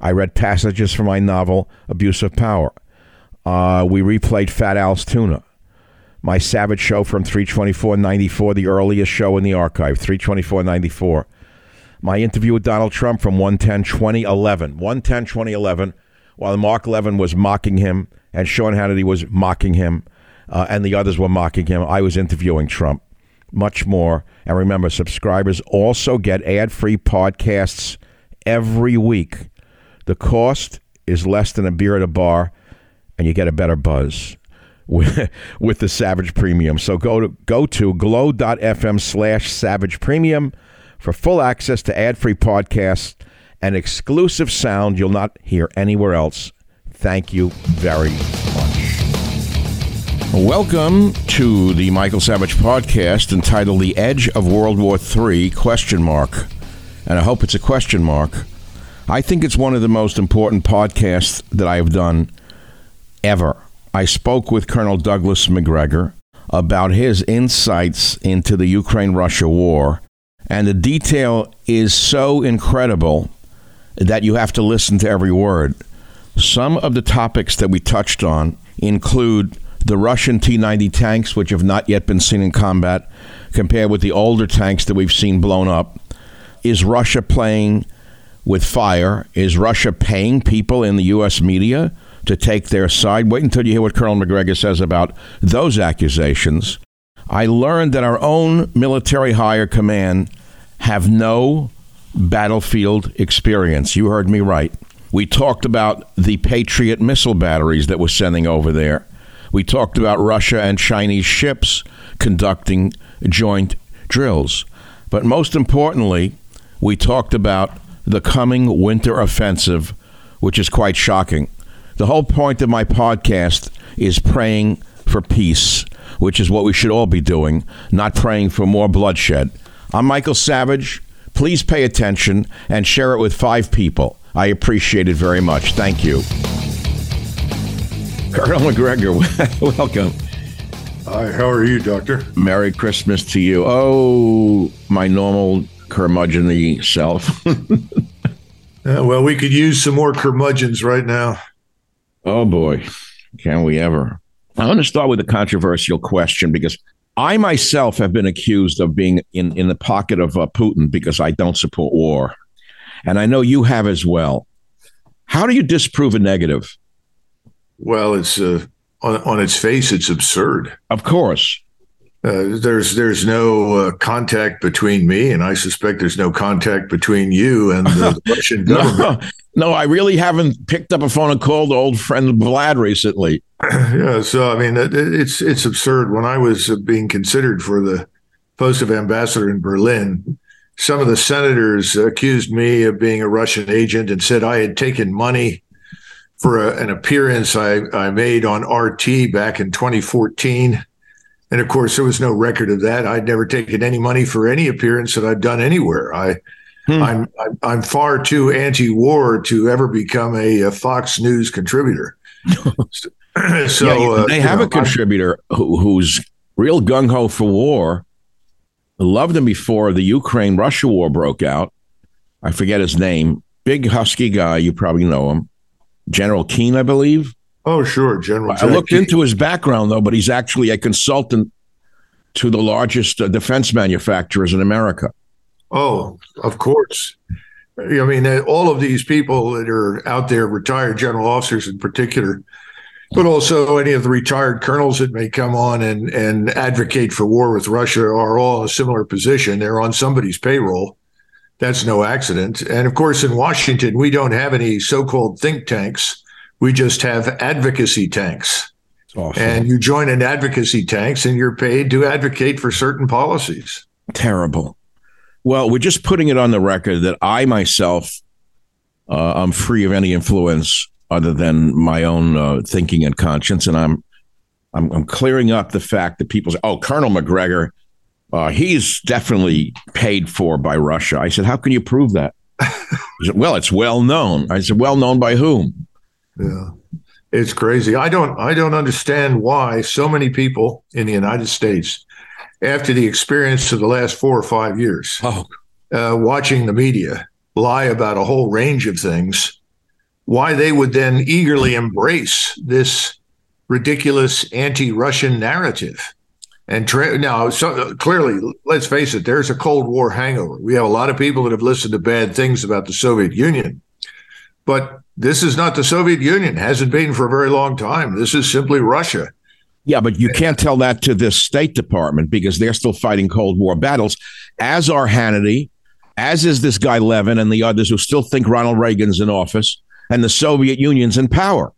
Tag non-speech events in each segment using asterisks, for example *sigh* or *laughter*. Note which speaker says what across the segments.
Speaker 1: I read passages from my novel, Abuse of Power. Uh, we replayed Fat Al's Tuna. My Savage show from 324.94, the earliest show in the archive, 324.94. My interview with Donald Trump from 110.2011, 110.2011, while Mark Levin was mocking him and Sean Hannity was mocking him uh, and the others were mocking him. I was interviewing Trump. Much more. And remember, subscribers also get ad free podcasts every week. The cost is less than a beer at a bar, and you get a better buzz *laughs* with, with the Savage Premium. So go to go to glow.fm slash Savage Premium for full access to ad-free podcasts and exclusive sound you'll not hear anywhere else. Thank you very much. Welcome to the Michael Savage podcast entitled The Edge of World War III question mark. And I hope it's a question mark. I think it's one of the most important podcasts that I have done ever. I spoke with Colonel Douglas Macgregor about his insights into the Ukraine Russia war, and the detail is so incredible that you have to listen to every word. Some of the topics that we touched on include the Russian T 90 tanks, which have not yet been seen in combat, compared with the older tanks that we've seen blown up. Is Russia playing with fire? Is Russia paying people in the U.S. media to take their side? Wait until you hear what Colonel Macgregor says about those accusations. I learned that our own military higher command have no battlefield experience. You heard me right. We talked about the Patriot missile batteries that we're sending over there. We talked about Russia and Chinese ships conducting joint drills. But most importantly, we talked about the coming winter offensive, which is quite shocking. The whole point of my podcast is praying for peace, which is what we should all be doing, not praying for more bloodshed. I'm Michael Savage. Please pay attention and share it with five people. I appreciate it very much. Thank you. *laughs* Colonel Macgregor, *laughs* welcome.
Speaker 2: Hi, how are you, Doctor?
Speaker 1: Merry Christmas to you. Oh, my normal curmudgeonly self.
Speaker 2: uh, *laughs* well, we could use some more curmudgeons right now.
Speaker 1: Oh, boy. Can we ever? I want to start with a controversial question because I myself have been accused of being in, in the pocket of uh, Putin because I don't support war. And I know you have as well. How do you disprove a negative?
Speaker 2: Well, it's uh, on, on its face, it's absurd.
Speaker 1: Of course.
Speaker 2: Uh, there's there's no uh, contact between me, and I suspect there's no contact between you and the *laughs* Russian government.
Speaker 1: no, *laughs* no, I really haven't picked up a phone and called old friend Vlad recently. *clears throat*
Speaker 2: yeah, so I mean, it, it's it's absurd. When I was uh, being considered for the post of ambassador in Berlin, some of the senators accused me of being a Russian agent and said I had taken money for a, an appearance I, I made on RT back in 2014. And of course, there was no record of that. I'd never taken any money for any appearance that I've done anywhere. I, hmm. I'm, I'm far too anti-war to ever become a, a Fox News contributor. *laughs* *clears throat*
Speaker 1: so yeah, uh, they have know, a contributor who, who's real gung ho for war. Loved him before the Ukraine Russia war broke out. I forget his name. Big husky guy. You probably know him. General Keane, I believe.
Speaker 2: Oh, sure, General.
Speaker 1: I looked into his background though, but he's actually a consultant to the largest uh, defense manufacturers in America.
Speaker 2: Oh, of course. I mean, uh, all of these people that are out there, retired general officers in particular, but also any of the retired colonels that may come on and, and advocate for war with Russia are all in a similar position. They're on somebody's payroll. That's no accident. And of course, in Washington, we don't have any so called think tanks. We just have advocacy tanks. Awesome. And you join an advocacy tanks and you're paid to advocate for certain policies.
Speaker 1: Terrible. Well, we're just putting it on the record that I myself, uh, I'm free of any influence other than my own uh, thinking and conscience, and I'm, I'm, I'm clearing up the fact that people say, "Oh, Colonel Macgregor, uh, he's definitely paid for by Russia. I said, How can you prove that? said, well, it's well known. I said, Well known by whom?
Speaker 2: Yeah. It's crazy. I don't I don't understand why so many people in the United States, after the experience of the last four or five years, oh. uh, watching the media lie about a whole range of things, why they would then eagerly embrace this ridiculous anti-Russian narrative and tra- now, so, clearly, let's face it, there's a Cold War hangover. We have a lot of people that have listened to bad things about the Soviet Union. But this is not the Soviet Union, hasn't been for a very long time. This is simply Russia.
Speaker 1: Yeah, but you can't tell that to the State Department because they're still fighting Cold War battles, as are Hannity, as is this guy Levin and the others who still think Ronald Reagan's in office and the Soviet Union's in power.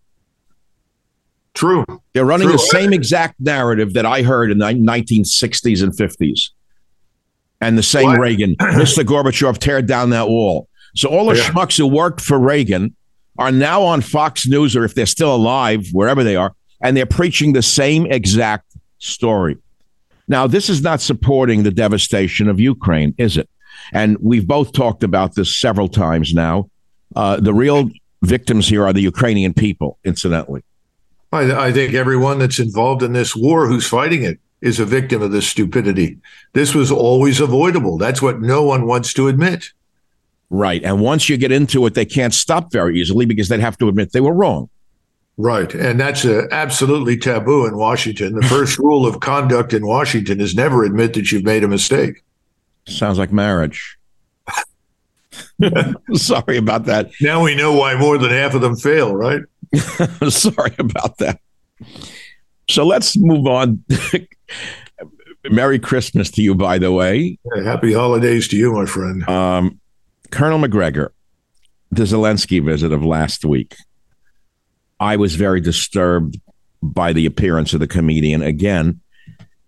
Speaker 2: True.
Speaker 1: They're running
Speaker 2: True.
Speaker 1: the same exact narrative that I heard in the 1960s and 50s. And the same what? Reagan, *clears throat* Mr. Gorbachev, tear down that wall. So all the yeah. schmucks who worked for Reagan are now on Fox News, or if they're still alive, wherever they are, and they're preaching the same exact story. Now, this is not supporting the devastation of Ukraine, is it? And we've both talked about this several times now. Uh, the real victims here are the Ukrainian people, incidentally.
Speaker 2: I, I, think everyone that's involved in this war who's fighting it is a victim of this stupidity. This was always avoidable. That's what no one wants to admit.
Speaker 1: Right. And once you get into it, they can't stop very easily because they'd have to admit they were wrong.
Speaker 2: Right. And that's uh, absolutely taboo in Washington. The *laughs* first rule of conduct in Washington is never admit that you've made a mistake.
Speaker 1: Sounds like marriage. *laughs* *laughs* Sorry about that.
Speaker 2: Now we know why more than half of them fail, right?
Speaker 1: Sorry about that. So let's move on. Merry Christmas to you, by the way.
Speaker 2: happy holidays to you, my friend.
Speaker 1: Um, Colonel Macgregor, the Zelensky visit of last week. I was very disturbed by the appearance of the comedian again.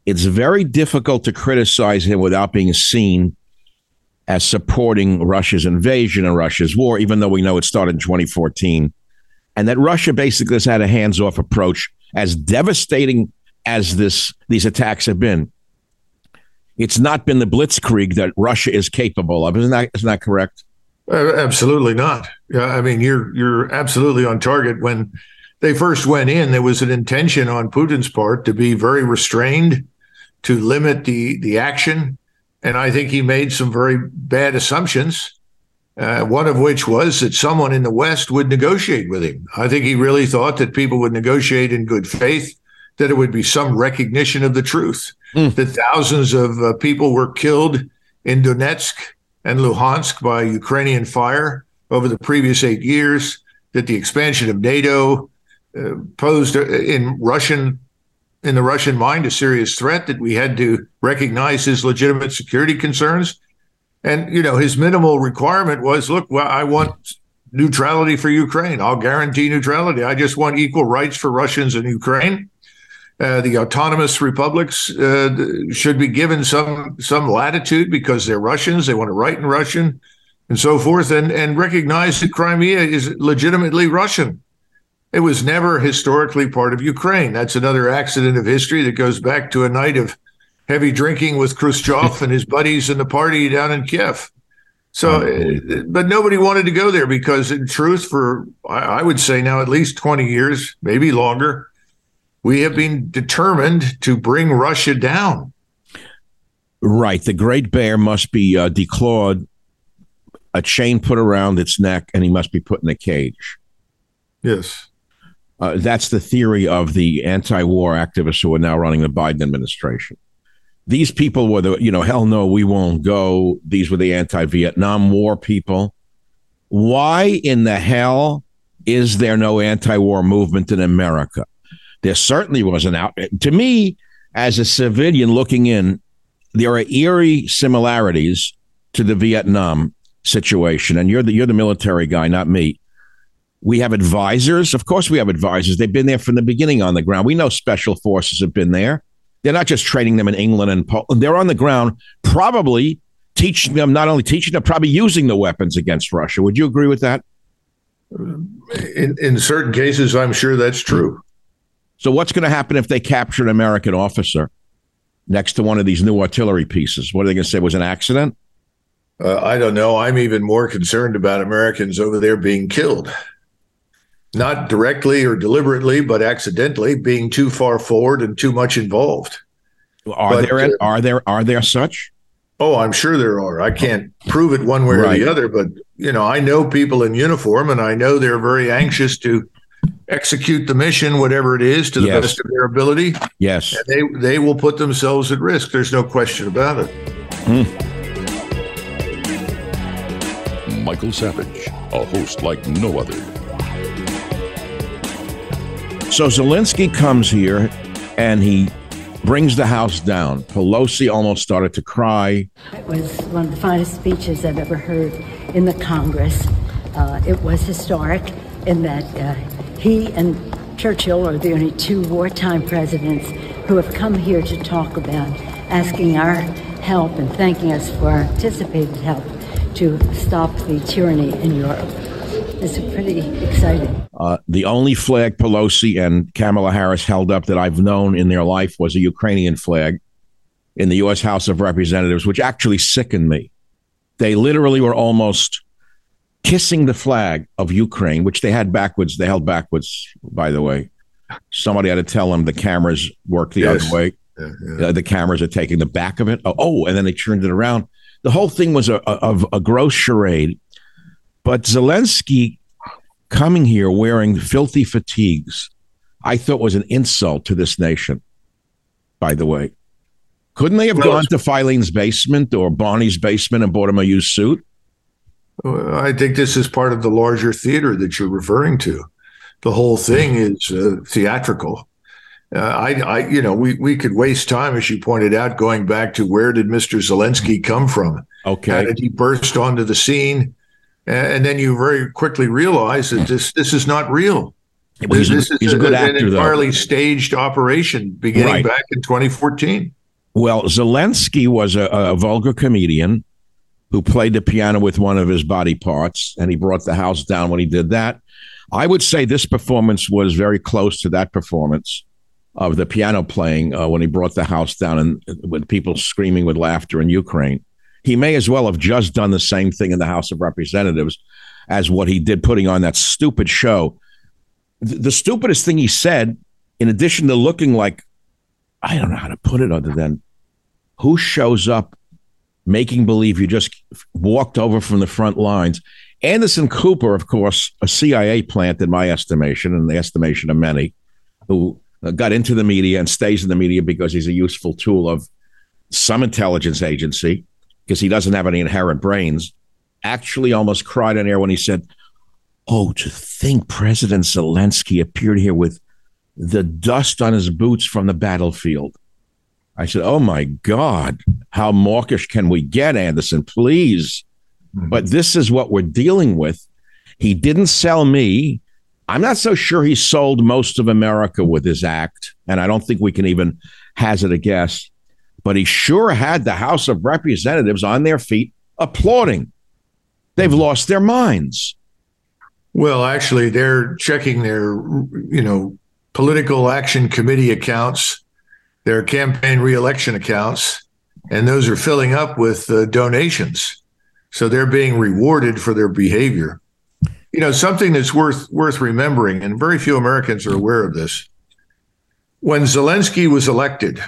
Speaker 1: It's very difficult to criticize him without being seen as supporting Russia's invasion and Russia's war, even though we know it started in 2014. And that Russia basically has had a hands off approach, as devastating as this these attacks have been. It's not been the blitzkrieg that Russia is capable of. Isn't that, isn't that correct?
Speaker 2: Uh, absolutely not. Yeah, I mean, you're you're absolutely on target. When they first went in, there was an intention on Putin's part to be very restrained, to limit the the action, and I think he made some very bad assumptions. Uh, one of which was that someone in the West would negotiate with him. I think he really thought that people would negotiate in good faith, that it would be some recognition of the truth, mm. that thousands of uh, people were killed in Donetsk and Luhansk by Ukrainian fire over the previous eight years, that the expansion of NATO uh, posed uh, in Russian in the Russian mind a serious threat that we had to recognize his legitimate security concerns. And you know, his minimal requirement was, look, well, I want neutrality for Ukraine. I'll guarantee neutrality. I just want equal rights for Russians in Ukraine. Uh, the autonomous republics uh, should be given some some latitude because they're Russians. They want to write in Russian, and so forth, and and recognize that Crimea is legitimately Russian. It was never historically part of Ukraine. That's another accident of history that goes back to a night of heavy drinking with Khrushchev *laughs* and his buddies in the party down in Kiev. So, uh, but nobody wanted to go there because, in truth, for I would say now at least 20 years, maybe longer, we have been determined to bring Russia down.
Speaker 1: Right. The great bear must be uh, declawed, a chain put around its neck, and he must be put in a cage.
Speaker 2: Yes.
Speaker 1: Uh, that's the theory of the anti war activists who are now running the Biden administration. These people were the, you know, hell no, we won't go. These were the anti Vietnam War people. Why in the hell is there no anti war movement in America? There certainly was an out. To me, as a civilian looking in, there are eerie similarities to the Vietnam situation. And you're the you're the military guy, not me. We have advisors. Of course, we have advisors. They've been there from the beginning on the ground. We know special forces have been there. They're not just training them in England and Poland. They're on the ground, probably teaching them, not only teaching them, probably using the weapons against Russia. Would you agree with that?
Speaker 2: In, in certain cases, I'm sure that's true.
Speaker 1: So, what's going to happen if they capture an American officer next to one of these new artillery pieces? What are they going to say? It was an accident?
Speaker 2: Uh, I don't know. I'm even more concerned about Americans over there being killed. Not directly or deliberately, but accidentally being too far forward and too much involved.
Speaker 1: Are but, there uh, are there are there such?
Speaker 2: Oh, I'm sure there are. I can't prove it one way right. or the other, but you know, I know people in uniform, and I know they're very anxious to execute the mission, whatever it is, to the yes. best of their ability.
Speaker 1: Yes.
Speaker 2: And they, they will put themselves at risk. There's no question about it. Mm.
Speaker 3: Michael Savage, a host like no other.
Speaker 1: So Zelensky comes here and he brings the house down. Pelosi almost started to cry.
Speaker 4: It was one of the finest speeches I've ever heard in the Congress. Uh, it was historic in that uh, he and Churchill are the only two wartime presidents who have come here to talk about asking our help and thanking us for our anticipated help to stop the tyranny in Europe. it's pretty exciting.
Speaker 1: Uh, the only flag Pelosi and Kamala Harris held up that I've known in their life was a Ukrainian flag in the U.S. House of Representatives, which actually sickened me. They literally were almost kissing the flag of Ukraine, which they had backwards. They held backwards, by the way. Somebody had to tell them the cameras work the yes. other way. Yeah, yeah. Uh, the cameras are taking the back of it. Oh, oh, and then they turned it around. The whole thing was a, a, a gross charade. But Zelensky coming here wearing filthy fatigues, I thought was an insult to this nation, by the way. Couldn't they have well, gone to Filene's basement or Barney's basement and bought him a used suit?
Speaker 2: I think this is part of the larger theater that you're referring to. The whole thing is uh, theatrical. Uh, I, I, you know, we we could waste time, as you pointed out, going back to where did Mr. Zelensky come from?
Speaker 1: Okay, How
Speaker 2: did he burst onto the scene? And then you very quickly realize that this this is not real.
Speaker 1: Well, he's,
Speaker 2: this
Speaker 1: a, he's
Speaker 2: a,
Speaker 1: a good actor,
Speaker 2: an entirely
Speaker 1: though.
Speaker 2: staged operation beginning right. back in 2014.
Speaker 1: Well, Zelensky was a, a vulgar comedian who played the piano with one of his body parts, and he brought the house down when he did that. I would say this performance was very close to that performance of the piano playing uh, when he brought the house down and with people screaming with laughter in Ukraine. He may as well have just done the same thing in the House of Representatives as what he did putting on that stupid show. The stupidest thing he said, in addition to looking like, I don't know how to put it other than who shows up making believe you just walked over from the front lines. Anderson Cooper, of course, a CIA plant in my estimation, and the estimation of many, who uh, got into the media and stays in the media because he's a useful tool of some intelligence agency because he doesn't have any inherent brains, actually almost cried on air when he said, Oh, to think President Zelensky appeared here with the dust on his boots from the battlefield. I said, Oh my God, how mawkish can we get, Anderson? Please. Mm-hmm. But this is what we're dealing with. He didn't sell me. I'm not so sure he sold most of America with his act. And I don't think we can even hazard a guess. But he sure had the House of Representatives on their feet applauding. They've lost their minds.
Speaker 2: Well, actually, they're checking their, you know, political action committee accounts their campaign reelection accounts, and those are filling up with uh, donations. So they're being rewarded for their behavior. You know, something that's worth worth remembering, and very few Americans are aware of this. When Zelensky was elected,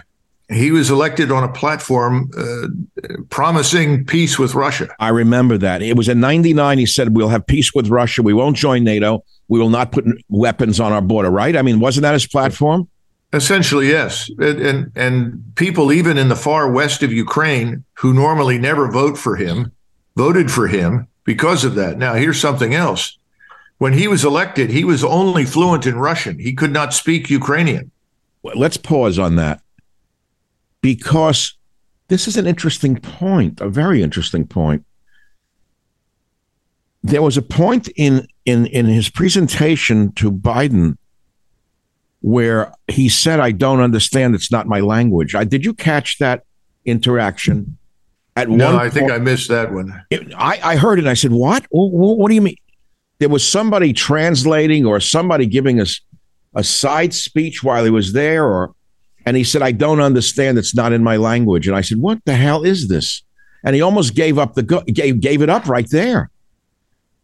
Speaker 2: he was elected on a platform uh, promising peace with Russia.
Speaker 1: I remember that. It was in 99. He said, We'll have peace with Russia. We won't join NATO. We will not put weapons on our border, right? I mean, wasn't that his platform?
Speaker 2: Essentially, yes. And, and, and people even in the far west of Ukraine who normally never vote for him voted for him because of that. Now, here's something else. When he was elected, he was only fluent in Russian. He could not speak Ukrainian.
Speaker 1: Let's pause on that because this is an interesting point, a very interesting point. There was a point in in in his presentation to Biden where he said, I don't understand. It's not my language. I, did you catch that interaction?
Speaker 2: At one? no, I think I missed that one.
Speaker 1: It, I, I heard it. And I said, what? what? What do you mean? There was somebody translating or somebody giving us a side speech while he was there, or and he said, I don't understand. It's not in my language. And I said, what the hell is this? And he almost gave up the gave gave it up right there.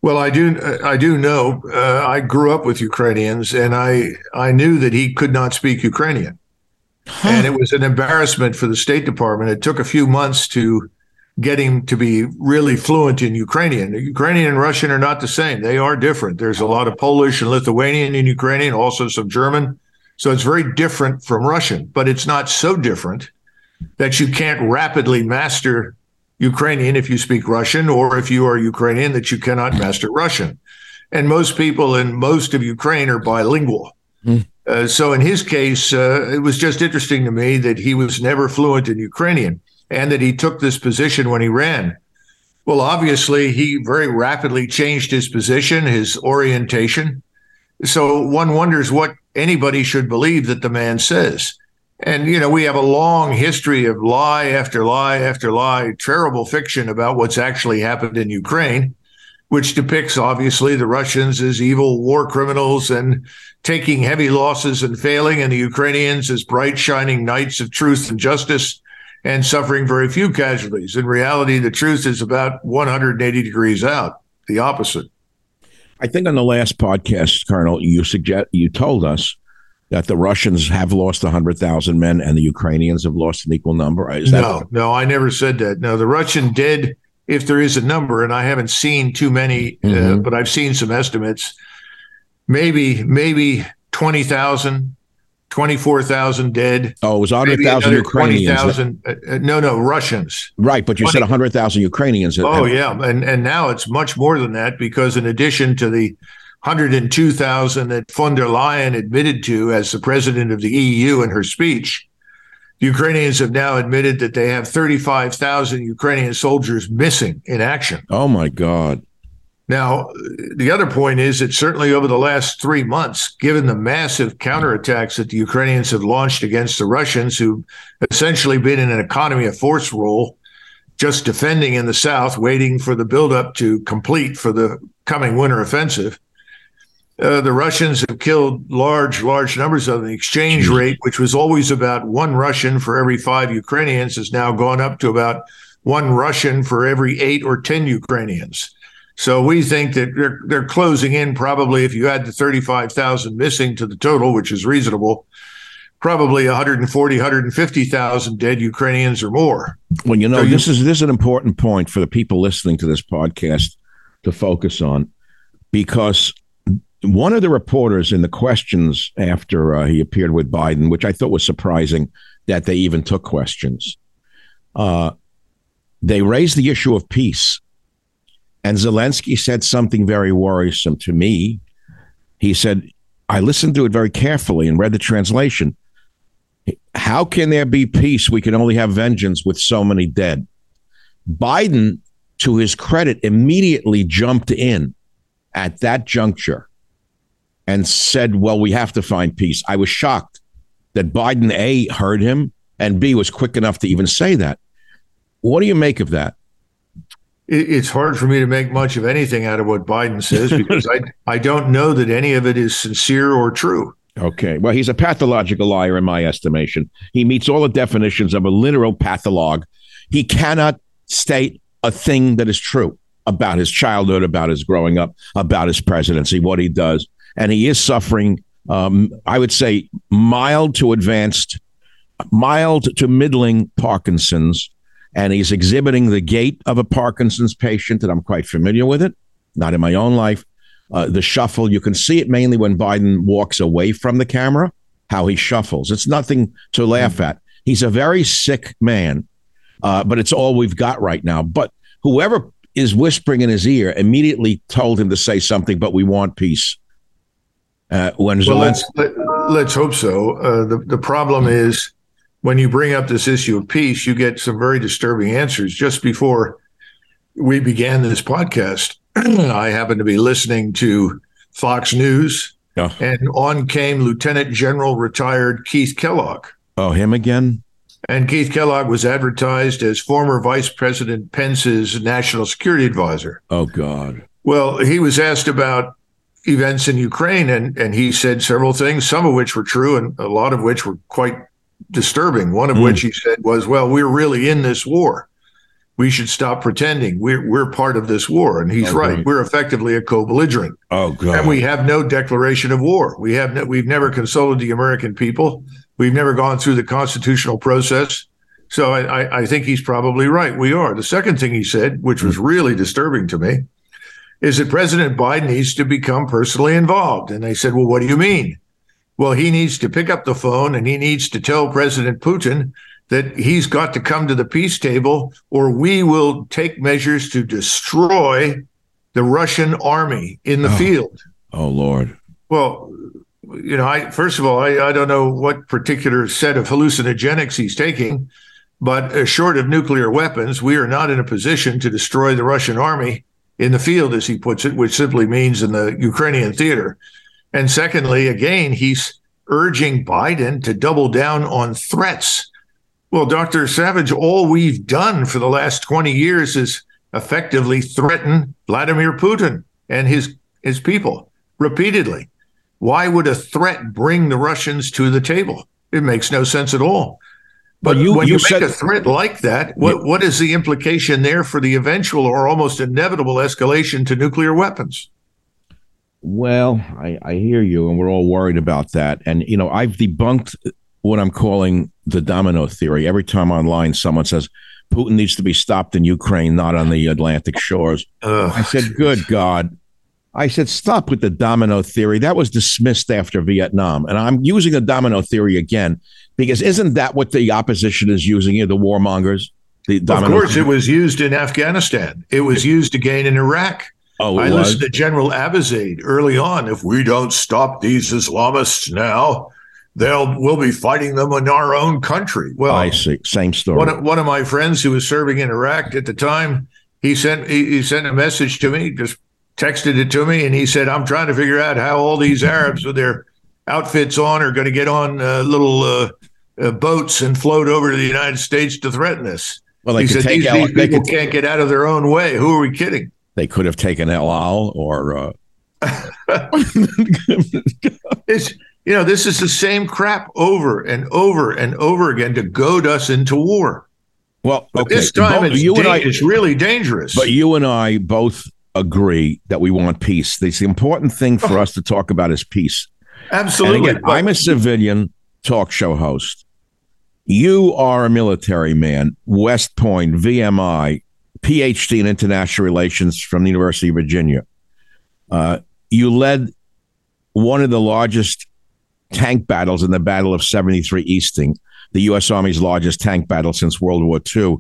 Speaker 2: Well, I do. I do know. Uh, I grew up with Ukrainians, and I I knew that he could not speak Ukrainian, huh. and it was an embarrassment for the State Department. It took a few months to get him to be really fluent in Ukrainian. Ukrainian and Russian are not the same; they are different. There's a lot of Polish and Lithuanian in Ukrainian, also some German. So it's very different from Russian, but it's not so different that you can't rapidly master Ukrainian if you speak Russian, or if you are Ukrainian, that you cannot master Russian. And most people in most of Ukraine are bilingual. Mm. Uh, so in his case, uh, it was just interesting to me that he was never fluent in Ukrainian and that he took this position when he ran. Well, obviously, he very rapidly changed his position, his orientation. So one wonders what anybody should believe that the man says. And, you know, we have a long history of lie after lie after lie, terrible fiction about what's actually happened in Ukraine. which depicts obviously the Russians as evil war criminals and taking heavy losses and failing, and the Ukrainians as bright, shining knights of truth and justice and suffering very few casualties. In reality, the truth is about 180 degrees out, the opposite.
Speaker 1: I think on the last podcast, Colonel, you suggest you told us that the Russians have lost 100,000 men and the Ukrainians have lost an equal number.
Speaker 2: Is that no, no, I never said that. No, the Russian dead, if there is a number, and I haven't seen too many, uh, mm-hmm. uh, but I've seen some estimates. Maybe, maybe 20,000, 24,000 dead.
Speaker 1: Oh, it was 100,000 Ukrainians.
Speaker 2: 20,000. Uh, uh, no, no, Russians.
Speaker 1: Right, but you 20, said 100,000 Ukrainians.
Speaker 2: Oh, yeah. And, and now it's much more than that because, in addition to the 102,000 that von der Leyen admitted to as the president of the EU in her speech, the Ukrainians have now admitted that they have 35,000 Ukrainian soldiers missing in action.
Speaker 1: Oh, my God.
Speaker 2: Now, the other point is that certainly over the last three months, given the massive counterattacks that the Ukrainians have launched against the Russians, who've essentially been in an economy of force role, just defending in the south, waiting for the buildup to complete for the coming winter offensive. Uh, the Russians have killed large, large numbers of them. The exchange rate, which was always about one Russian for every five Ukrainians, has now gone up to about one Russian for every eight or 10 Ukrainians. So we think that they're they're closing in probably if you add the 35,000 missing to the total, which is reasonable, probably 140, 150,000 dead Ukrainians or more.
Speaker 1: Well, you know, so this you, is this is an important point for the people listening to this podcast to focus on because one of the reporters in the questions after uh, he appeared with Biden, which I thought was surprising that they even took questions, uh, they raised the issue of peace and Zelensky said something very worrisome to me. He said, I listened to it very carefully and read the translation. How can there be peace? We can only have vengeance with so many dead. Biden, to his credit, immediately jumped in at that juncture and said, Well, we have to find peace. I was shocked that Biden, A, heard him, and B, was quick enough to even say that. What do you make of that?
Speaker 2: it's hard for me to make much of anything out of what Biden says because I *laughs* I don't know that any of it is sincere or true.
Speaker 1: Okay. Well, he's a pathological liar in my estimation. He meets all the definitions of a literal pathologue. He cannot state a thing that is true about his childhood, about his growing up, about his presidency, what he does. And he is suffering, um, I would say, mild to advanced, mild to middling Parkinson's and he's exhibiting the gait of a Parkinson's patient, and I'm quite familiar with it, not in my own life. Uh, the shuffle, you can see it mainly when Biden walks away from the camera, how he shuffles. It's nothing to laugh at. He's a very sick man, uh, but it's all we've got right now. But whoever is whispering in his ear immediately told him to say something, but we want peace. Uh, when
Speaker 2: well, let's, let, us hope so. Uh, the, the problem is when you bring up this issue of peace, you get some very disturbing answers. Just before we began this podcast, *clears throat* I happened to be listening to Fox News, oh. and on came Lieutenant General retired Keith Kellogg.
Speaker 1: Oh, him again?
Speaker 2: And Keith Kellogg was advertised as former Vice President Pence's national security advisor.
Speaker 1: Oh, God.
Speaker 2: Well, he was asked about events in Ukraine, and, and he said several things, some of which were true, and a lot of which were quite disturbing. One of mm. which he said was, "Well, we're really in this war. We should stop pretending we're we're part of this war." And he's oh, right. We're effectively a co-belligerent.
Speaker 1: Oh God!
Speaker 2: And we have no declaration of war. We have no, we've never consulted the American people. We've never gone through the constitutional process. So I, I, I think he's probably right. We are. The second thing he said, which was really disturbing to me, is that President Biden needs to become personally involved. And they said, "Well, what do you mean?" Well, he needs to pick up the phone and he needs to tell President Putin that he's got to come to the peace table or we will take measures to destroy the Russian army in the
Speaker 1: oh.
Speaker 2: field.
Speaker 1: Oh, Lord.
Speaker 2: Well, you know, I first of all, I, I don't know what particular set of hallucinogenics he's taking, but uh, short of nuclear weapons, we are not in a position to destroy the Russian army in the field, as he puts it, which simply means in the Ukrainian theater. And secondly, again, he's urging Biden to double down on threats. Well, Dr. Savage, all we've done for the last 20 years is effectively threaten Vladimir Putin and his his people repeatedly. Why would a threat bring the Russians to the table? It makes no sense at all. But you, when you, you said, make a threat like that, what, what is the implication there for the eventual or almost inevitable escalation to nuclear weapons?
Speaker 1: Well, I, I hear you, and we're all worried about that. And, you know, I've debunked what I'm calling the domino theory. Every time online someone says Putin needs to be stopped in Ukraine, not on the Atlantic shores, Ugh. I said, good God. I said, stop with the domino theory. That was dismissed after Vietnam. And I'm using the domino theory again because isn't that what the opposition is using here, the warmongers?
Speaker 2: The of course, it was used in Afghanistan. It was used again in Iraq. Oh, I was? listened to General Abizaid early on. If we don't stop these Islamists now, they'll we'll be fighting them in our own country. Well,
Speaker 1: I see. Same story.
Speaker 2: One of, one of my friends who was serving in Iraq at the time, he sent he, he sent a message to me, just texted it to me, and he said, "I'm trying to figure out how all these Arabs with their outfits on are going to get on uh, little uh, uh, boats and float over to the United States to threaten us." Well, he said these, these people could, can't get out of their own way. Who are we kidding?
Speaker 1: They could have taken El Al or. Uh, *laughs*
Speaker 2: it's you know this is the same crap over and over and over again to goad us into war.
Speaker 1: Well,
Speaker 2: okay. this time both, it's, you da- and I, it's really dangerous.
Speaker 1: But you and I both agree that we want peace. The important thing for us to talk about is peace.
Speaker 2: Absolutely.
Speaker 1: Again, I'm a civilian talk show host. You are a military man, West Point, VMI, PhD in international relations from the University of Virginia. Uh, you led one of the largest tank battles in the Battle of 73 Easting, the U.S. Army's largest tank battle since World War II.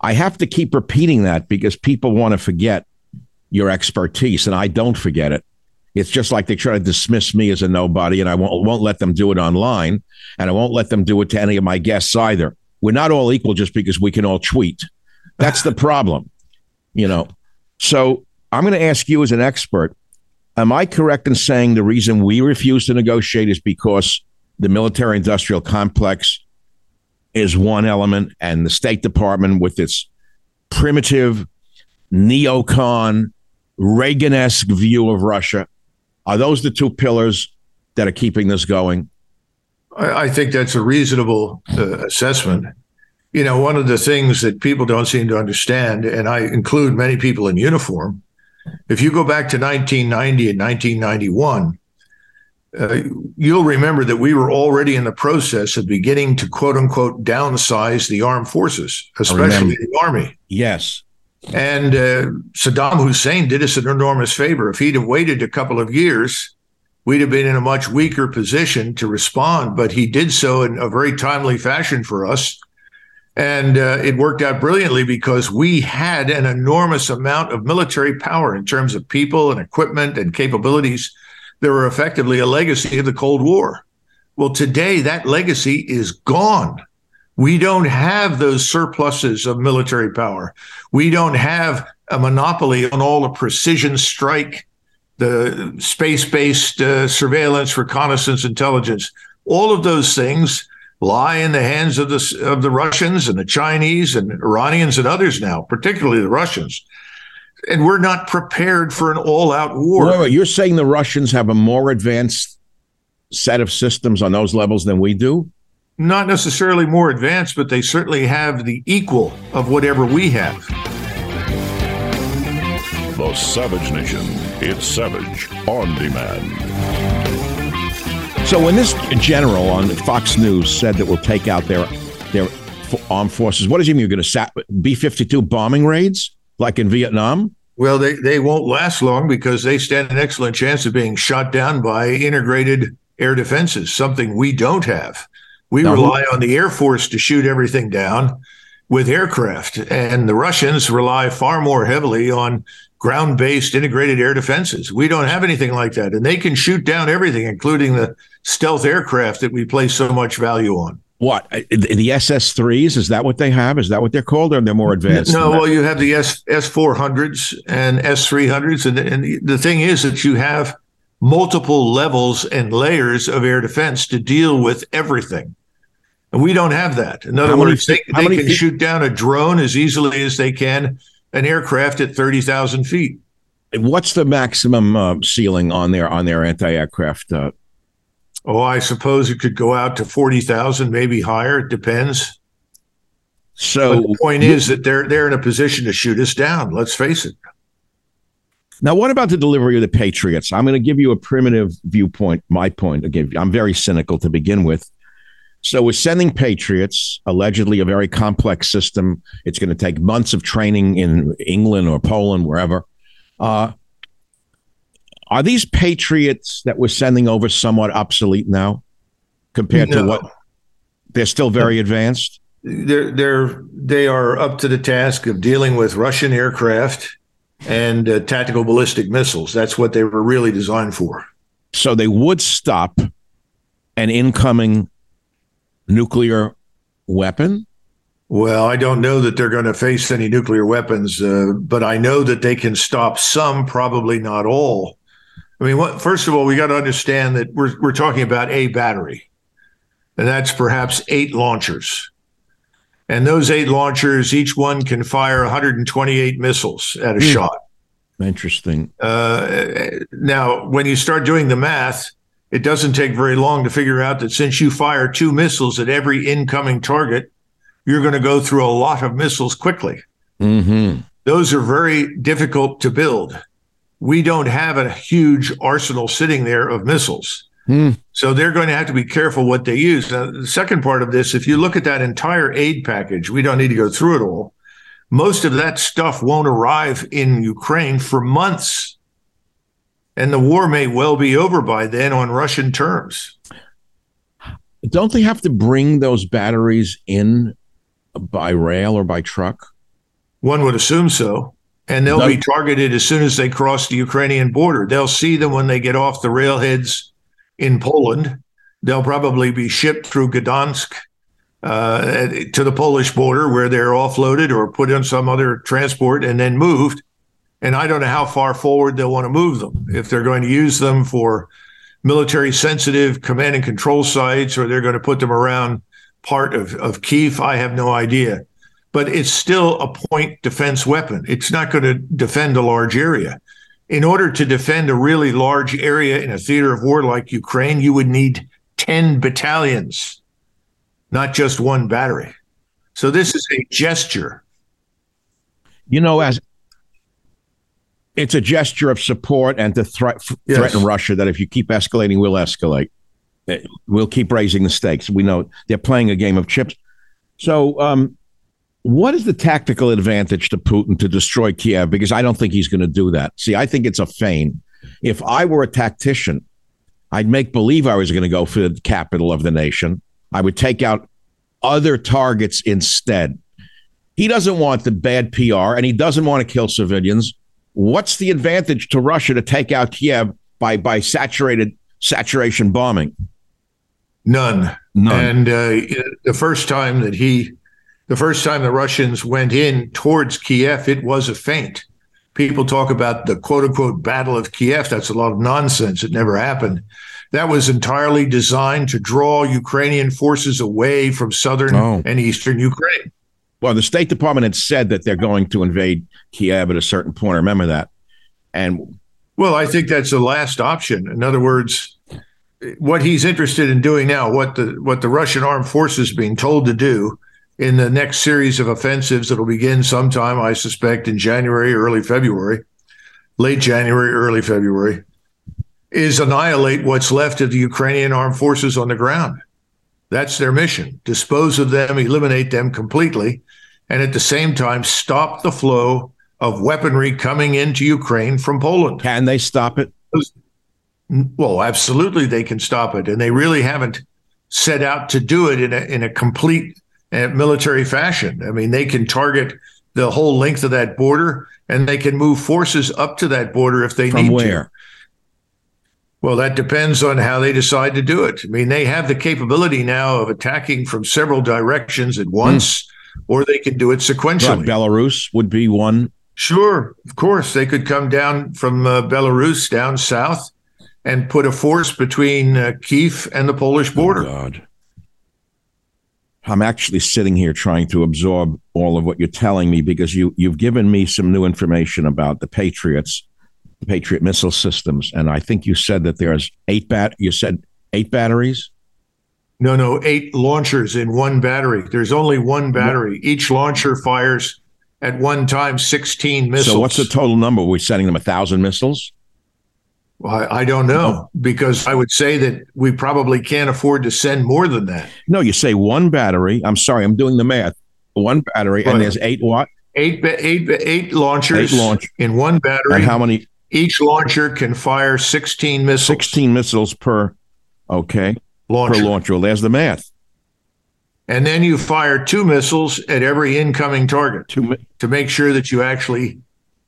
Speaker 1: I have to keep repeating that because people want to forget your expertise, and I don't forget it. It's just like they try to dismiss me as a nobody, and I won't, won't let them do it online, and I won't let them do it to any of my guests either. We're not all equal just because we can all tweet. That's the problem, you know. So I'm going to ask you as an expert: Am I correct in saying the reason we refuse to negotiate is because the military-industrial complex is one element, and the State Department, with its primitive neocon Reagan esque view of Russia. Are those the two pillars that are keeping this going?
Speaker 2: I, I think that's a reasonable uh, assessment. You know, one of the things that people don't seem to understand, and I include many people in uniform, if you go back to 1990 and 1991, uh, you'll remember that we were already in the process of beginning to quote unquote downsize the armed forces, especially the army.
Speaker 1: Yes.
Speaker 2: And uh, Saddam Hussein did us an enormous favor. If he'd have waited a couple of years, we'd have been in a much weaker position to respond. But he did so in a very timely fashion for us. And uh, it worked out brilliantly because we had an enormous amount of military power in terms of people and equipment and capabilities that were effectively a legacy of the Cold War. Well, today that legacy is gone. We don't have those surpluses of military power. We don't have a monopoly on all the precision strike, the space based uh, surveillance, reconnaissance, intelligence. All of those things lie in the hands of the, of the Russians and the Chinese and Iranians and others now, particularly the Russians. And we're not prepared for an all out war.
Speaker 1: Wait, wait, you're saying the Russians have a more advanced set of systems on those levels than we do?
Speaker 2: Not necessarily more advanced, but they certainly have the equal of whatever we have.
Speaker 3: The Savage Nation. It's Savage on demand.
Speaker 1: So when this general on Fox News said that we'll take out their their armed forces, what does he mean? You're going to B 52 bombing raids like in Vietnam?
Speaker 2: Well, they, they won't last long because they stand an excellent chance of being shot down by integrated air defenses, something we don't have. We now, rely on the Air Force to shoot everything down with aircraft, and the Russians rely far more heavily on ground based integrated air defenses. We don't have anything like that. And they can shoot down everything, including the stealth aircraft that we place so much value on.
Speaker 1: What the SS threes? Is that what they have? Is that what they're called? Or they're more advanced?
Speaker 2: No, well, you have the S S four hundreds and S three hundreds, and and the thing is that you have multiple levels and layers of air defense to deal with everything. And we don't have that. In other how words, many, they, they can shoot down a drone as easily as they can an aircraft at 30,000 feet.
Speaker 1: What's the maximum uh, ceiling on their on their anti-aircraft? Uh...
Speaker 2: Oh, I suppose it could go out to 40,000, maybe higher. It depends.
Speaker 1: So
Speaker 2: but the point is that they're they're in a position to shoot us down. Let's face it.
Speaker 1: Now, what about the delivery of the Patriots? I'm going to give you a primitive viewpoint, my point. Again, I'm very cynical to begin with. So we're sending Patriots, allegedly a very complex system. It's going to take months of training in England or Poland, wherever. Uh, are these Patriots that we're sending over somewhat obsolete now compared no. to what they're still very advanced?
Speaker 2: They're they're they are up to the task of dealing with Russian aircraft and uh, tactical ballistic missiles. That's what they were really designed for.
Speaker 1: So they would stop an incoming nuclear weapon?
Speaker 2: Well, I don't know that they're going to face any nuclear weapons, uh, but I know that they can stop some, probably not all. I mean, what, first of all, we got to understand that we're we're talking about a battery, and that's perhaps eight launchers. And those eight launchers, each one can fire 128 missiles at a mm. shot.
Speaker 1: Interesting.
Speaker 2: Uh, now, when you start doing the math, it doesn't take very long to figure out that since you fire two missiles at every incoming target, you're going to go through a lot of missiles quickly.
Speaker 1: Mm-hmm.
Speaker 2: Those are very difficult to build. We don't have a huge arsenal sitting there of missiles.
Speaker 1: Mm.
Speaker 2: So they're going to have to be careful what they use. Now, the second part of this, if you look at that entire aid package, we don't need to go through it all. Most of that stuff won't arrive in Ukraine for months. And the war may well be over by then on Russian terms.
Speaker 1: Don't they have to bring those batteries in by rail or by truck?
Speaker 2: One would assume so. And they'll no. be targeted as soon as they cross the Ukrainian border. They'll see them when they get off the railheads in Poland. They'll probably be shipped through Gdansk uh, to the Polish border where they're offloaded or put on some other transport and then moved. And I don't know how far forward they'll want to move them. If they're going to use them for military sensitive command and control sites or they're going to put them around part of, of Kiev, I have no idea. But it's still a point defense weapon. It's not going to defend a large area in order to defend a really large area in a theater of war like Ukraine, you would need 10 battalions, not just one battery. So this is a gesture.
Speaker 1: You know, as it's a gesture of support and to threat, yes. threaten Russia that if you keep escalating, we'll escalate. Eh, we'll keep raising the stakes. We know they're playing a game of chips. So, um, what is the tactical advantage to Putin to destroy Kiev? Because I don't think he's going to do that. See, I think it's a feign. If I were a tactician, I'd make believe I was going to go for the capital of the nation. I would take out other targets instead. He doesn't want the bad PR and he doesn't want to kill civilians. What's the advantage to Russia to take out Kiev by by saturated saturation bombing?
Speaker 2: None.
Speaker 1: None.
Speaker 2: And uh, the first time that he the first time the Russians went in towards Kiev, it was a feint. People talk about the quote unquote Battle of Kiev. That's a lot of nonsense. It never happened. That was entirely designed to draw Ukrainian forces away from southern oh. and eastern Ukraine.
Speaker 1: Well, the State Department had said that they're going to invade Kiev at a certain point. Remember that. And
Speaker 2: well, I think that's the last option. In other words, what he's interested in doing now, what the what the Russian armed forces being told to do, in the next series of offensives that'll begin sometime, I suspect, in January, early February, late January, early February, is annihilate what's left of the Ukrainian armed forces on the ground. That's their mission. Dispose of them, eliminate them completely, and at the same time, stop the flow of weaponry coming into Ukraine from Poland.
Speaker 1: Can they stop it?
Speaker 2: Well, absolutely, they can stop it. And they really haven't set out to do it in a, in a complete uh, military fashion. I mean, they can target the whole length of that border and they can move forces up to that border if they
Speaker 1: From
Speaker 2: need
Speaker 1: where?
Speaker 2: to. Well, that depends on how they decide to do it. I mean, they have the capability now of attacking from several directions at once, mm. or they can do it sequentially.
Speaker 1: Belarus would be one.
Speaker 2: Sure, of course, they could come down from uh, Belarus down south and put a force between uh, Kiev and the Polish border.
Speaker 1: Oh, God. I'm actually sitting here trying to absorb all of what you're telling me because you you've given me some new information about the Patriots, Patriot missile systems, and I think you said that there's eight bat. You said eight batteries.
Speaker 2: No, no, eight launchers in one battery. There's only one battery. Each launcher fires at one time 16 missiles.
Speaker 1: So what's the total number? We're sending them a thousand missiles.
Speaker 2: I, I don't know oh. because I would say that we probably can't afford to send more than that.
Speaker 1: No, you say one battery. I'm sorry, I'm doing the math. One battery,
Speaker 2: Right.
Speaker 1: and there's eight what?
Speaker 2: Eight, eight, eight launchers
Speaker 1: Eight launch-
Speaker 2: in one battery.
Speaker 1: And how many?
Speaker 2: Each launcher can fire 16 missiles.
Speaker 1: 16 missiles per. Okay,
Speaker 2: launcher.
Speaker 1: per launcher. Well, there's the math.
Speaker 2: And then you fire two missiles at every incoming target
Speaker 1: Two. mi-
Speaker 2: to make sure that you actually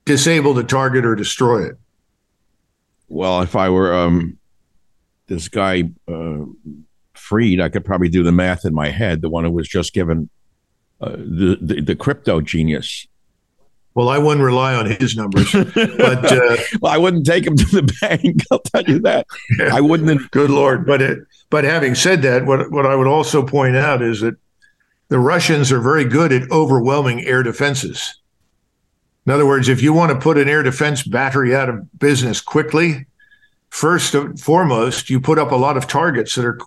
Speaker 2: disable the target or destroy it.
Speaker 1: Well, if I were um, this guy uh, Fried, I could probably do the math in my head. The one who was just given uh, the, the the crypto genius.
Speaker 2: Well, I wouldn't rely on his numbers, but uh, *laughs*
Speaker 1: Well, I wouldn't take him to the *laughs* bank. I'll tell you that. I wouldn't.
Speaker 2: good lord. But it, but having said that, what what I would also point out is that the Russians are very good at overwhelming air defenses. In other words, if you want to put an air defense battery out of business quickly, first and foremost, you put up a lot of targets that are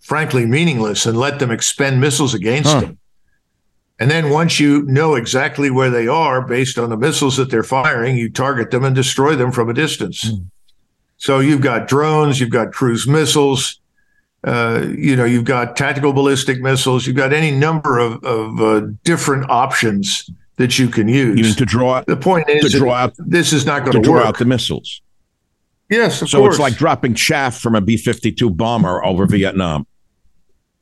Speaker 2: frankly meaningless and let them expend missiles against
Speaker 1: Huh.
Speaker 2: them. And then once you know exactly where they are based on the missiles that they're firing, you target them and destroy them from a distance. So you've got drones, you've got cruise missiles, uh, you know, you've got tactical ballistic missiles, you've got any number of, of uh, different options that you can use.
Speaker 1: Even to draw
Speaker 2: the point is
Speaker 1: to draw out
Speaker 2: this is not
Speaker 1: to
Speaker 2: going to
Speaker 1: draw
Speaker 2: work.
Speaker 1: out the missiles.
Speaker 2: yes, of
Speaker 1: So
Speaker 2: course.
Speaker 1: it's like dropping chaff from a B 52 bomber over Vietnam.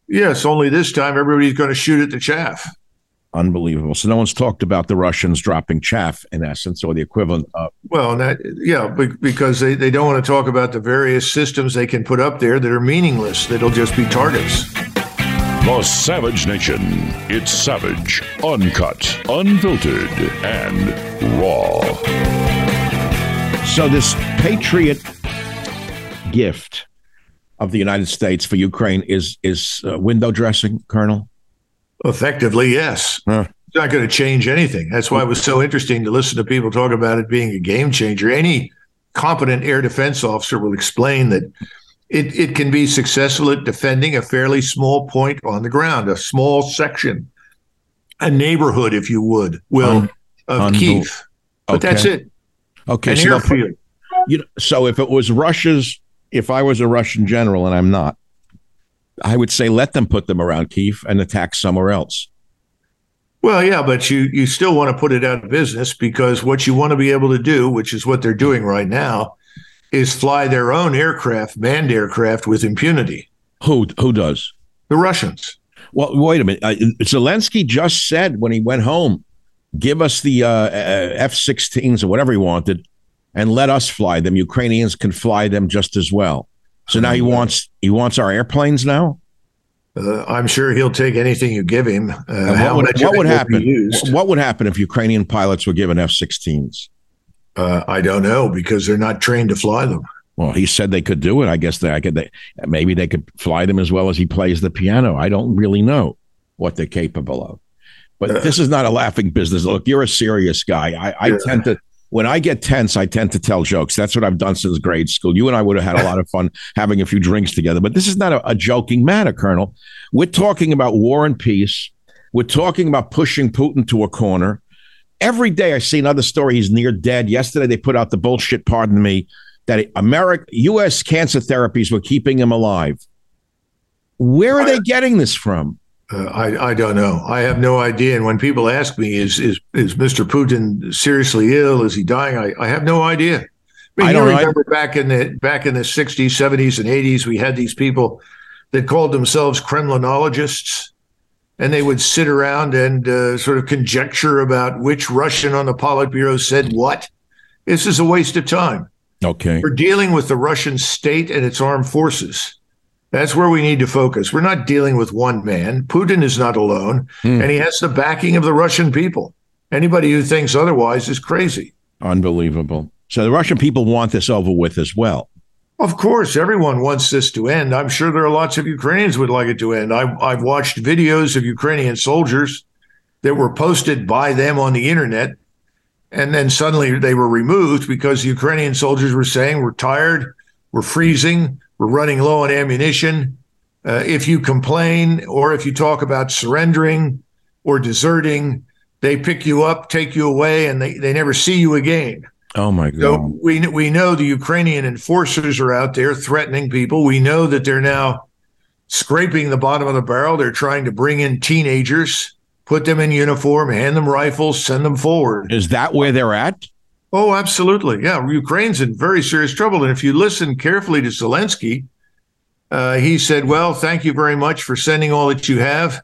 Speaker 2: yes, only this time everybody's going to shoot at the chaff.
Speaker 1: Unbelievable. So no one's talked about the Russians dropping chaff, in essence, or the equivalent of.
Speaker 2: Well, and that yeah, because they, they don't want to talk about the various systems they can put up there that are meaningless. That'll just be targets.
Speaker 3: The Savage Nation. It's savage, uncut, unfiltered, and raw.
Speaker 1: So this Patriot gift of the United States for Ukraine is is uh, window dressing, Colonel.
Speaker 2: Effectively, yes.
Speaker 1: Huh.
Speaker 2: It's not going to change anything. That's why it was so interesting to listen to people talk about it being a game changer. Any competent air defense officer will explain that it, it can be successful at defending a fairly small point on the ground, a small section, a neighborhood, if you would, will
Speaker 1: Un-
Speaker 2: of Kiev. But
Speaker 1: Okay.
Speaker 2: that's it.
Speaker 1: Okay,
Speaker 2: An
Speaker 1: so,
Speaker 2: airfield.
Speaker 1: you know, so if it was Russia's, if I was a Russian general and I'm not, I would say let them put them around Kiev and attack somewhere else.
Speaker 2: Well, yeah, but you you still want to put it out of business because what you want to be able to do, which is what they're doing right now, is fly their own aircraft, manned aircraft, with impunity.
Speaker 1: Who who does?
Speaker 2: The Russians.
Speaker 1: Well, wait a minute. Uh, Zelensky just said when he went home, give us the uh, uh, F-16s or whatever he wanted, and let us fly them. Ukrainians can fly them just as well. So now he wants he wants our airplanes now.
Speaker 2: Uh, I'm sure he'll take anything you give him. Uh,
Speaker 1: what would, what would happen? What would happen if Ukrainian pilots were given F-16s?
Speaker 2: Uh, I don't know because they're not trained to fly them.
Speaker 1: Well, he said they could do it. I guess they, I could. They, maybe they could fly them as well as he plays the piano. I don't really know what they're capable of. But this is not a laughing business. Look, you're a serious guy. I, I
Speaker 2: Yeah.
Speaker 1: tend to, when I get tense, I tend to tell jokes. That's what I've done since grade school. You and I would have had a lot of fun having a few drinks together. But this is not a, a joking matter, Colonel. We're talking about war and peace. We're talking about pushing Putin to a corner. Every day I see another story. He's near dead. Yesterday they put out the bullshit, pardon me, that America, U.S. cancer therapies were keeping him alive. Where are they getting this from?
Speaker 2: Uh, I I don't know. I have no idea. And when people ask me, is is is Mr. Putin seriously ill? Is he dying? I, I have no idea. I mean,
Speaker 1: I don't know.
Speaker 2: remember back in the back in the '60s, '70s, and '80s, we had these people that called themselves Kremlinologists, and they would sit around and uh, sort of conjecture about which Russian on the Politburo said what. This is a waste of time.
Speaker 1: Okay.
Speaker 2: We're dealing with the Russian state and its armed forces. That's where we need to focus. We're not dealing with one man. Putin is not alone,
Speaker 1: Hmm.
Speaker 2: and he has the backing of the Russian people. Anybody who thinks otherwise is crazy.
Speaker 1: Unbelievable. So the Russian people want this over with as well.
Speaker 2: Of course, everyone wants this to end. I'm sure there are lots of Ukrainians would like it to end. I, I've watched videos of Ukrainian soldiers that were posted by them on the internet, and then suddenly they were removed because the Ukrainian soldiers were saying, We're tired, we're freezing, we're running low on ammunition. Uh, if you complain or if you talk about surrendering or deserting, they pick you up, take you away, and they, they never see you again.
Speaker 1: Oh my God!
Speaker 2: So we we know the Ukrainian enforcers are out there threatening people. We know that they're now scraping the bottom of the barrel. They're trying to bring in teenagers, put them in uniform, hand them rifles, send them forward.
Speaker 1: Is that where they're at?
Speaker 2: Oh, absolutely. Yeah, Ukraine's in very serious trouble. And if you listen carefully to Zelensky, uh, he said, "Well, thank you very much for sending all that you have,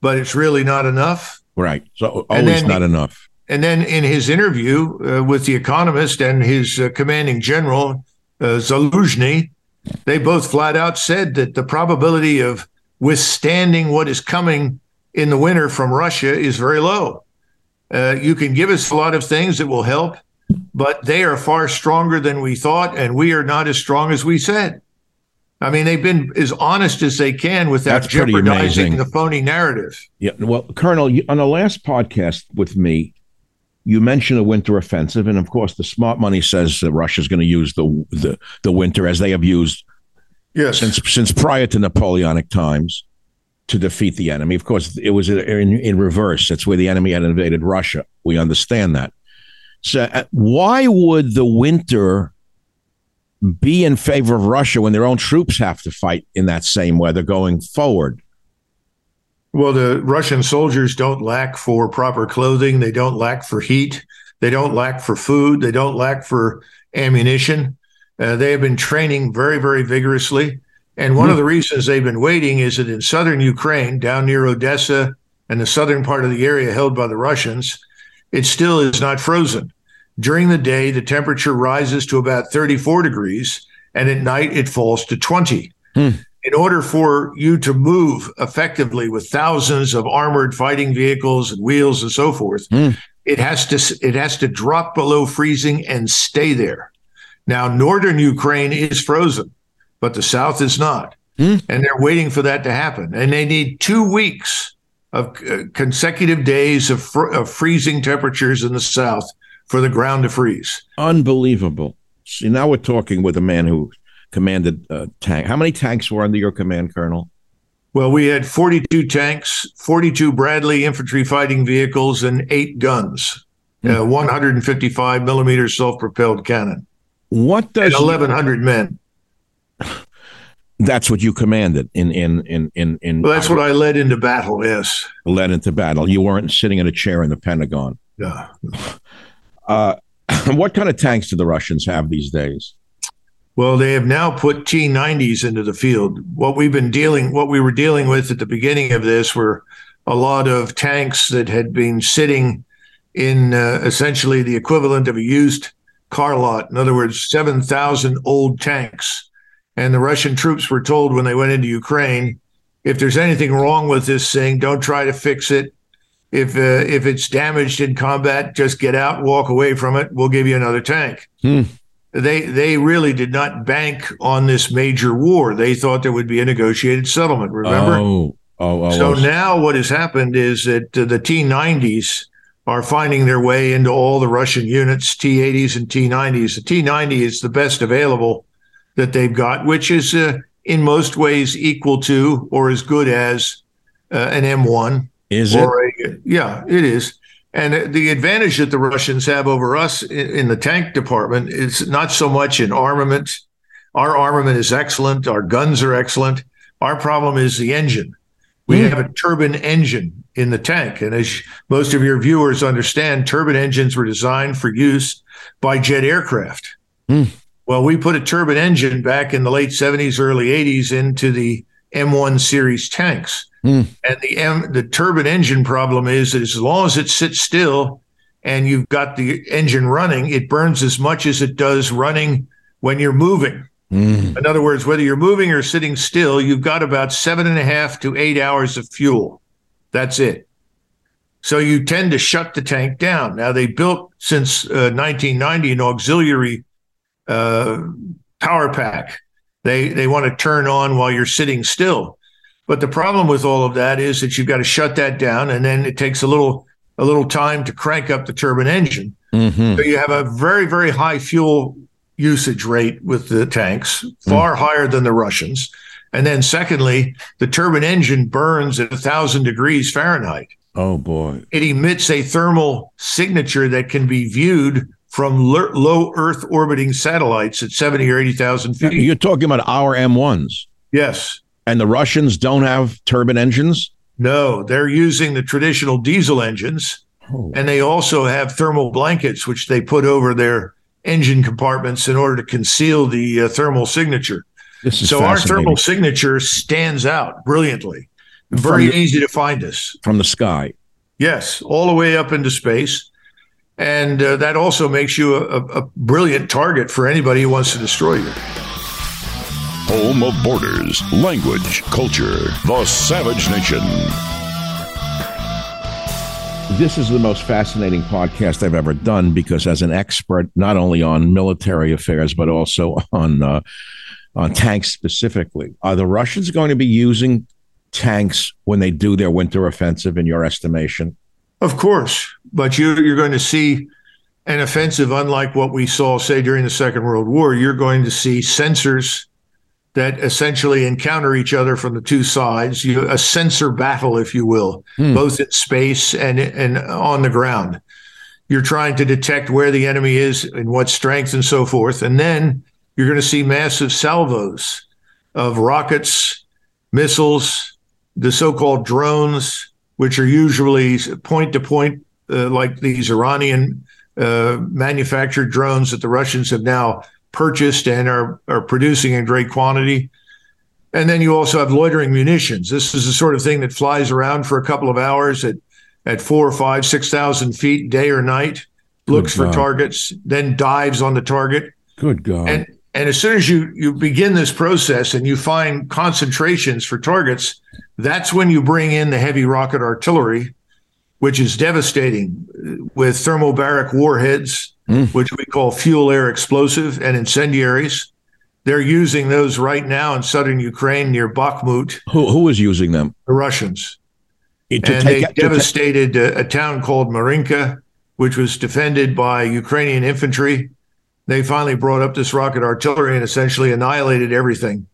Speaker 2: but it's really not enough."
Speaker 1: Right. So always not enough.
Speaker 2: And then in his interview uh, with The Economist and his uh, commanding general, uh, Zaluzhny, they both flat out said that the probability of withstanding what is coming in the winter from Russia is very low. Uh, you can give us a lot of things that will help, but they are far stronger than we thought, and we are not as strong as we said. I mean, they've been as honest as they can without
Speaker 1: That's
Speaker 2: jeopardizing the phony narrative.
Speaker 1: Yeah. Well, Colonel, you, on the last podcast with me, you mentioned a winter offensive, and of course, the smart money says that Russia's going to use the, the the winter as they have used
Speaker 2: Yes.
Speaker 1: since since prior to Napoleonic times to defeat the enemy. Of course, it was in, in reverse. That's where the enemy had invaded Russia. We understand that. So, uh, why would the winter be in favor of Russia when their own troops have to fight in that same weather going forward?
Speaker 2: Well, the Russian soldiers don't lack for proper clothing. They don't lack for heat. They don't lack for food. They don't lack for ammunition. Uh, they have been training very, very vigorously. And one of the reasons they've been waiting is that in southern Ukraine, down near Odessa and the southern part of the area held by the Russians, it still is not frozen. During the day, the temperature rises to about 34 degrees, and at night, it falls to 20 hmm. in order for you to move effectively with thousands of armored fighting vehicles and wheels and so forth, hmm. it has to it has to drop below freezing and stay there. Now, northern Ukraine is frozen, but the south is not, hmm. and they're waiting for that to happen. And they need two weeks of uh, consecutive days of, fr- of freezing temperatures in the south for the ground to freeze.
Speaker 1: Unbelievable. See, now we're talking with a man who commanded a tank. How many tanks were under your command, Colonel?
Speaker 2: Well, we had 42 tanks, 42 Bradley infantry fighting vehicles, and eight guns, uh, 155 millimeter self propelled cannon,
Speaker 1: What does
Speaker 2: 1,100 men. *laughs*
Speaker 1: that's what you commanded in in in in, in
Speaker 2: Well, that's what I led into battle, yes.
Speaker 1: led into battle. You weren't sitting in a chair in the Pentagon.
Speaker 2: Yeah.
Speaker 1: Uh, *clears throat* what kind of tanks do the Russians have these days?
Speaker 2: Well, they have now put T 90s into the field. What we've been dealing, what we were dealing with at the beginning of this were a lot of tanks that had been sitting in uh, essentially the equivalent of a used car lot. In other words, 7,000 old tanks. And the Russian troops were told when they went into Ukraine if there's anything wrong with this thing, don't try to fix it. If, uh, if it's damaged in combat, just get out, walk away from it. We'll give you another tank
Speaker 1: Hmm.
Speaker 2: they they really did not bank on this major war. They thought there would be a negotiated settlement. Remember?
Speaker 1: Oh, oh, oh.
Speaker 2: so
Speaker 1: oh.
Speaker 2: now what has happened is that uh, the T90s are finding their way into all the Russian units, T80s and T90s. The T90 is the best available that they've got, which is uh, in most ways equal to or as good as uh, an M1
Speaker 1: is it?
Speaker 2: a, yeah, it is. And the advantage that the Russians have over us in, in the tank department is not so much in armament. Our armament is excellent. Our guns are excellent. Our problem is the engine. We
Speaker 1: Hmm.
Speaker 2: have a turbine engine in the tank. And as most of your viewers understand, turbine engines were designed for use by jet aircraft.
Speaker 1: Hmm.
Speaker 2: Well, we put a turbine engine back in the late 70s, early 80s into the M1 series tanks.
Speaker 1: Hmm.
Speaker 2: And the M, the turbine engine problem is that as long as it sits still and you've got the engine running, it burns as much as it does running when you're moving.
Speaker 1: Hmm.
Speaker 2: In other words, whether you're moving or sitting still, you've got about seven and a half to eight hours of fuel. That's it. So you tend to shut the tank down. Now they built since uh, 1990 an auxiliary uh, power pack. They they want to turn on while you're sitting still. But the problem with all of that is that you've got to shut that down, and then it takes a little a little time to crank up the turbine engine. Mm-hmm. So you have a very very high fuel usage rate with the tanks, far mm-hmm. higher than the Russians. And then secondly, the turbine engine burns at a thousand degrees Fahrenheit.
Speaker 1: Oh boy!
Speaker 2: It emits a thermal signature that can be viewed from low Earth orbiting satellites at 70 or 80,000 feet.
Speaker 1: You're talking about our M1s.
Speaker 2: Yes.
Speaker 1: And the Russians don't have turbine engines?
Speaker 2: No, they're using the traditional diesel engines. Oh. And they also have thermal blankets, which they put over their engine compartments in order to conceal the uh, thermal signature. so our thermal signature stands out brilliantly. Very the, easy to find us.
Speaker 1: From the sky.
Speaker 2: Yes, all the way up into space. And uh, that also makes you a, a brilliant target for anybody who wants to destroy you.
Speaker 3: Home of borders, language, culture, the Savage Nation.
Speaker 1: This is the most fascinating podcast I've ever done because, as an expert, not only on military affairs but also on uh, on tanks specifically, are the Russians going to be using tanks when they do their winter offensive? In your estimation?
Speaker 2: Of course, but you, you're going to see an offensive unlike what we saw, say, during the Second World War. You're going to see sensors that essentially encounter each other from the two sides. You, a sensor battle, if you will, hmm. both in space and and on the ground. You're trying to detect where the enemy is and what strength and so forth, and then you're going to see massive salvos of rockets, missiles, the so-called drones which are usually point to point, like these Iranian uh, manufactured drones that the Russians have now purchased and are, are producing in great quantity. And then you also have loitering munitions. This is the sort of thing that flies around for a couple of hours at, at four or five, 6,000 feet, day or night, looks for targets, then dives on the target.
Speaker 1: Good God.
Speaker 2: And, and as soon as you, you begin this process and you find concentrations for targets, that's when you bring in the heavy rocket artillery, which is devastating with thermobaric warheads, mm. which we call fuel air explosive and incendiaries. They're using those right now in southern Ukraine near Bakhmut.
Speaker 1: Who, who is using them?
Speaker 2: The Russians. and they devastated a, a town called Marinka, which was defended by Ukrainian infantry they finally brought up this rocket artillery and essentially annihilated everything,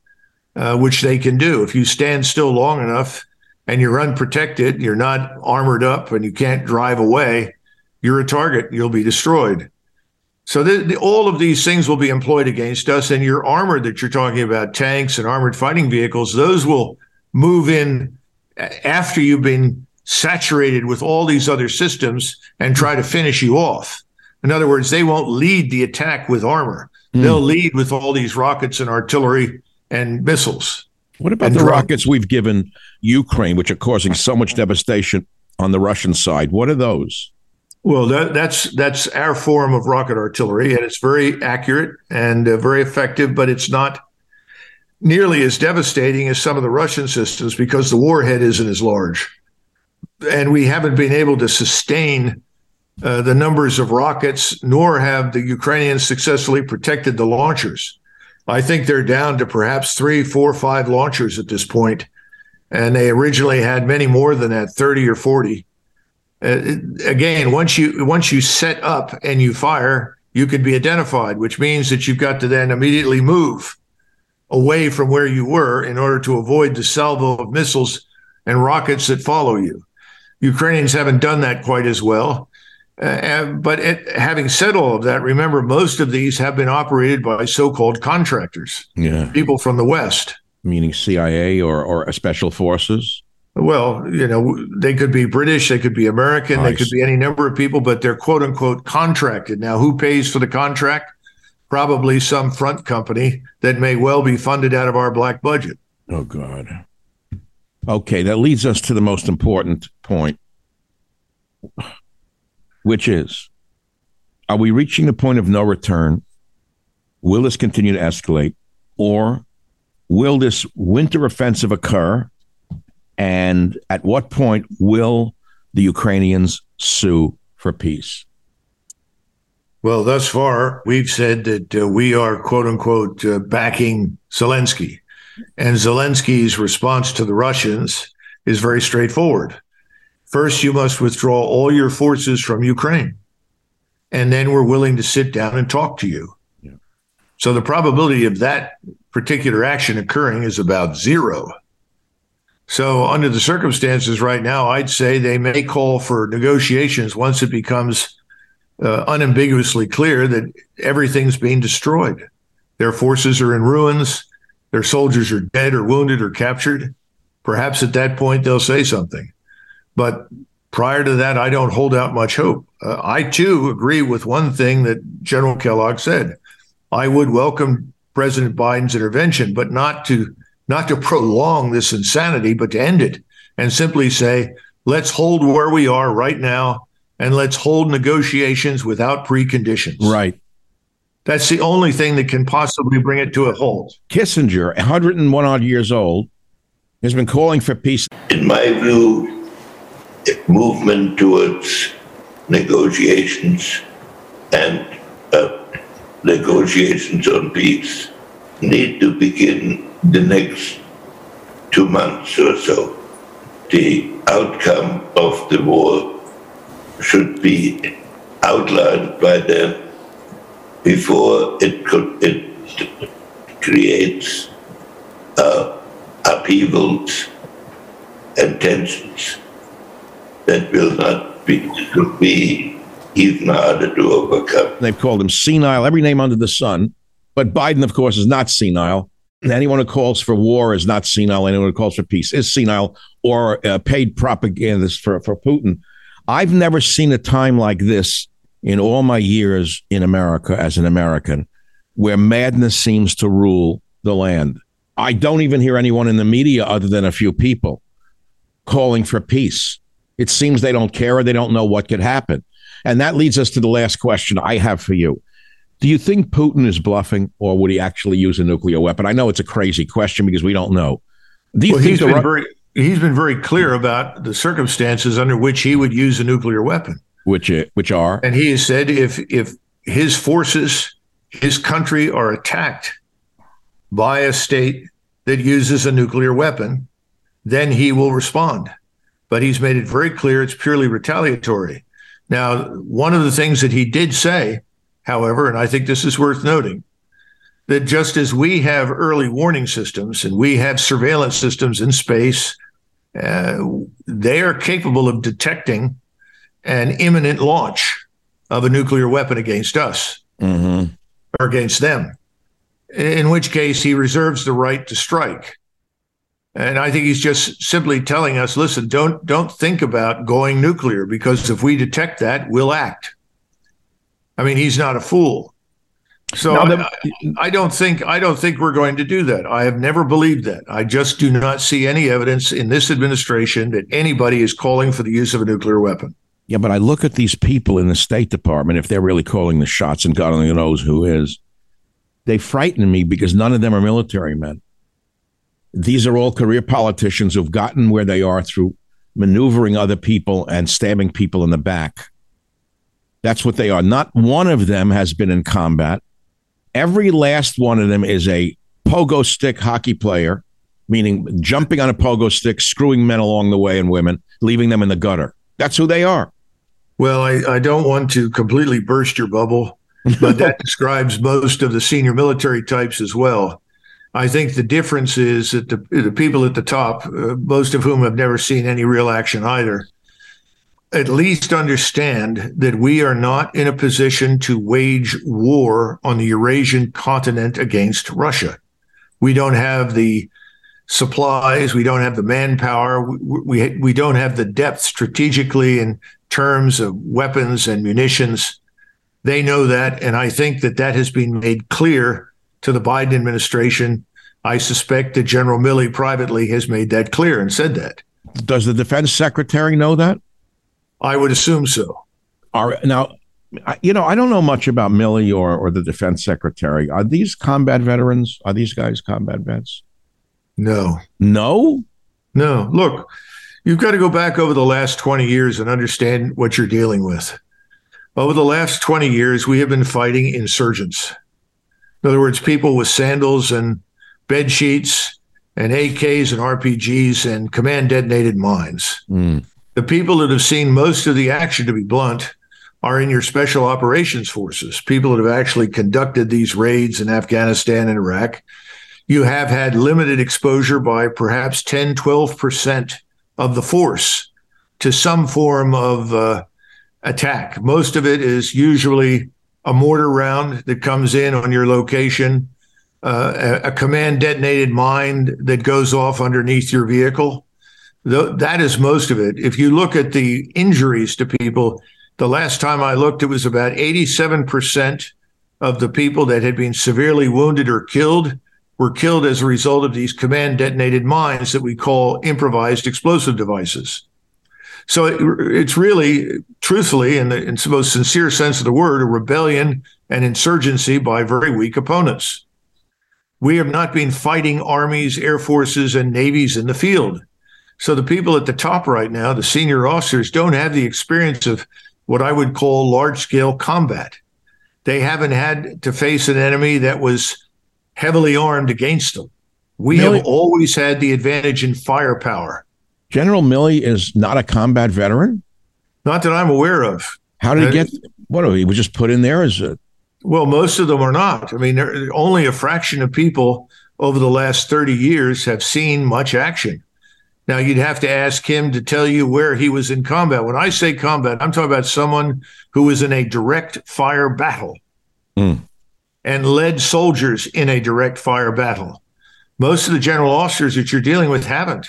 Speaker 2: uh, which they can do. If you stand still long enough and you're unprotected, you're not armored up, and you can't drive away, you're a target. You'll be destroyed. So the, the, all of these things will be employed against us, and your armor that you're talking about, tanks and armored fighting vehicles, those will move in after you've been saturated with all these other systems and try to finish you off. In other words, they won't lead the attack with armor. Mm. They'll lead with all these rockets and artillery and missiles.
Speaker 1: What about the rockets we've given Ukraine, which are causing so much devastation on the Russian side? What are those?
Speaker 2: Well, that, that's that's our form of rocket artillery, and it's very accurate and uh, very effective, but it's not nearly as devastating as some of the Russian systems because the warhead isn't as large, and we haven't been able to sustain uh, the numbers of rockets, nor have the Ukrainians successfully protected the launchers. I think they're down to perhaps three, four, five launchers at this point, and they originally had many more than that, thirty or forty. Uh, again, once you once you set up and you fire, you can be identified, which means that you've got to then immediately move away from where you were in order to avoid the salvo of missiles and rockets that follow you. Ukrainians haven't done that quite as well. Uh, but it, having said all of that, remember most of these have been operated by so-called contractors,
Speaker 1: yeah.
Speaker 2: people from the West,
Speaker 1: meaning CIA or or special forces.
Speaker 2: Well, you know, they could be British, they could be American, nice. they could be any number of people, but they're quote unquote contracted. Now, who pays for the contract? Probably some front company that may well be funded out of our black budget.
Speaker 1: Oh God. Okay, that leads us to the most important point which is are we reaching the point of no return? Will this continue to escalate? Or will this winter offensive occur? And at what point will the Ukrainians sue for peace?
Speaker 2: Well, thus far, we've said that uh, we are, quote unquote, uh, backing Zelensky. And Zelensky's response to the Russians is very straightforward. First, you must withdraw all your forces from Ukraine. And then we're willing to sit down and talk to you. Yeah. So the probability of that particular action occurring is about zero. So, under the circumstances right now, I'd say they may call for negotiations once it becomes uh, unambiguously clear that everything's being destroyed. Their forces are in ruins, their soldiers are dead or wounded or captured. Perhaps at that point they'll say something. But prior to that, I don't hold out much hope. Uh, I too agree with one thing that General Kellogg said. I would welcome President Biden's intervention, but not to not to prolong this insanity, but to end it and simply say, let's hold where we are right now and let's hold negotiations without preconditions.
Speaker 1: Right.
Speaker 2: That's the only thing that can possibly bring it to a halt.
Speaker 1: Kissinger, 101 odd years old, has been calling for peace.
Speaker 5: In my view, movement towards negotiations and uh, negotiations on peace need to begin the next two months or so. The outcome of the war should be outlined by then before it could it creates uh, upheavals and tensions that will not be could be even harder to overcome.
Speaker 1: They've called him senile, every name under the sun. But Biden, of course, is not senile. Anyone who calls for war is not senile. Anyone who calls for peace is senile or uh, paid propagandist for, for Putin. I've never seen a time like this in all my years in America as an American where madness seems to rule the land. I don't even hear anyone in the media other than a few people calling for peace. It seems they don't care or they don't know what could happen. And that leads us to the last question I have for you. Do you think Putin is bluffing or would he actually use a nuclear weapon? I know it's a crazy question because we don't know.
Speaker 2: Do well, he's, been Ru- very, he's been very clear about the circumstances under which he would use a nuclear weapon.
Speaker 1: Which, uh, which are?
Speaker 2: And he has said if, if his forces, his country are attacked by a state that uses a nuclear weapon, then he will respond but he's made it very clear it's purely retaliatory. Now, one of the things that he did say, however, and I think this is worth noting, that just as we have early warning systems and we have surveillance systems in space, uh, they are capable of detecting an imminent launch of a nuclear weapon against us mm-hmm. or against them, in which case he reserves the right to strike. And I think he's just simply telling us, listen, don't don't think about going nuclear because if we detect that, we'll act. I mean, he's not a fool. So I, I, don't think I don't think we're going to do that. I have never believed that. I just do not see any evidence in this administration that anybody is calling for the use of a nuclear weapon.
Speaker 1: Yeah, but I look at these people in the State Department, if they're really calling the shots, and God only knows who is, they frighten me because none of them are military men. These are all career politicians who've gotten where they are through maneuvering other people and stabbing people in the back. That's what they are. Not one of them has been in combat. Every last one of them is a pogo stick hockey player, meaning jumping on a pogo stick, screwing men along the way and women, leaving them in the gutter. That's who they are.
Speaker 2: Well, I, I don't want to completely burst your bubble, but *laughs* that describes most of the senior military types as well. I think the difference is that the, the people at the top, uh, most of whom have never seen any real action either, at least understand that we are not in a position to wage war on the Eurasian continent against Russia. We don't have the supplies, we don't have the manpower, we, we, we don't have the depth strategically in terms of weapons and munitions. They know that. And I think that that has been made clear to the Biden administration. I suspect that General Milley privately has made that clear and said that.
Speaker 1: Does the defense secretary know that?
Speaker 2: I would assume so.
Speaker 1: All right. Now, you know, I don't know much about Milley or, or the defense secretary. Are these combat veterans? Are these guys combat vets?
Speaker 2: No.
Speaker 1: No?
Speaker 2: No. Look, you've got to go back over the last 20 years and understand what you're dealing with. Over the last 20 years, we have been fighting insurgents. In other words, people with sandals and bed sheets and AKs and RPGs and command detonated mines.
Speaker 1: Mm.
Speaker 2: The people that have seen most of the action, to be blunt, are in your special operations forces, people that have actually conducted these raids in Afghanistan and Iraq. You have had limited exposure by perhaps 10, 12% of the force to some form of uh, attack. Most of it is usually a mortar round that comes in on your location, uh, a, a, command detonated mine that goes off underneath your vehicle. The, that is most of it. If you look at the injuries to people, the last time I looked, it was about 87% of the people that had been severely wounded or killed were killed as a result of these command detonated mines that we call improvised explosive devices. So it, it's really, truthfully, in the, in the most sincere sense of the word, a rebellion and insurgency by very weak opponents. We have not been fighting armies, air forces, and navies in the field. So the people at the top right now, the senior officers, don't have the experience of what I would call large scale combat. They haven't had to face an enemy that was heavily armed against them. We have always had the advantage in firepower.
Speaker 1: General Milley is not a combat veteran?
Speaker 2: Not that I'm aware of.
Speaker 1: How did he get? What he was just put in there as a.
Speaker 2: Well, most of them are not. I mean, only a fraction of people over the last 30 years have seen much action. Now, you'd have to ask him to tell you where he was in combat. When I say combat, I'm talking about someone who was in a direct fire battle
Speaker 1: mm.
Speaker 2: and led soldiers in a direct fire battle. Most of the general officers that you're dealing with haven't.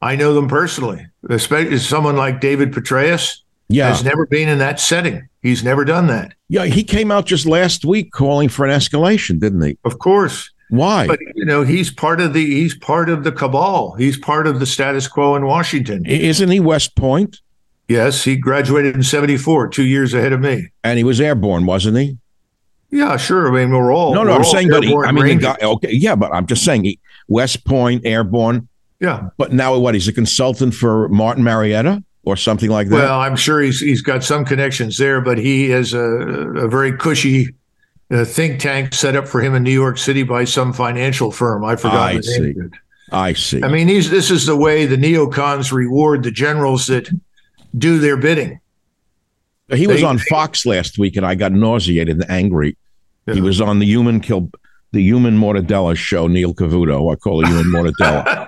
Speaker 2: I know them personally, especially someone like David Petraeus.
Speaker 1: Yeah.
Speaker 2: Has never been in that setting. He's never done that.
Speaker 1: Yeah, he came out just last week calling for an escalation, didn't he?
Speaker 2: Of course.
Speaker 1: Why?
Speaker 2: But you know, he's part of the he's part of the cabal. He's part of the status quo in Washington.
Speaker 1: Isn't he West Point?
Speaker 2: Yes, he graduated in 74, 2 years ahead of me.
Speaker 1: And he was airborne, wasn't he?
Speaker 2: Yeah, sure. I mean, we're all
Speaker 1: No, no,
Speaker 2: I'm
Speaker 1: saying but he, I mean, he got, okay, yeah, but I'm just saying he, West Point airborne
Speaker 2: yeah.
Speaker 1: But now what? He's a consultant for Martin Marietta or something like that.
Speaker 2: Well, I'm sure he's he's got some connections there, but he has a, a very cushy uh, think tank set up for him in New York City by some financial firm. I forgot
Speaker 1: I
Speaker 2: the
Speaker 1: see.
Speaker 2: name.
Speaker 1: I see.
Speaker 2: I mean, these this is the way the neocons reward the generals that do their bidding.
Speaker 1: He was they, on Fox last week, and I got nauseated and angry. Yeah. He was on the human kill the human mortadella show. Neil Cavuto, I call it human mortadella. *laughs*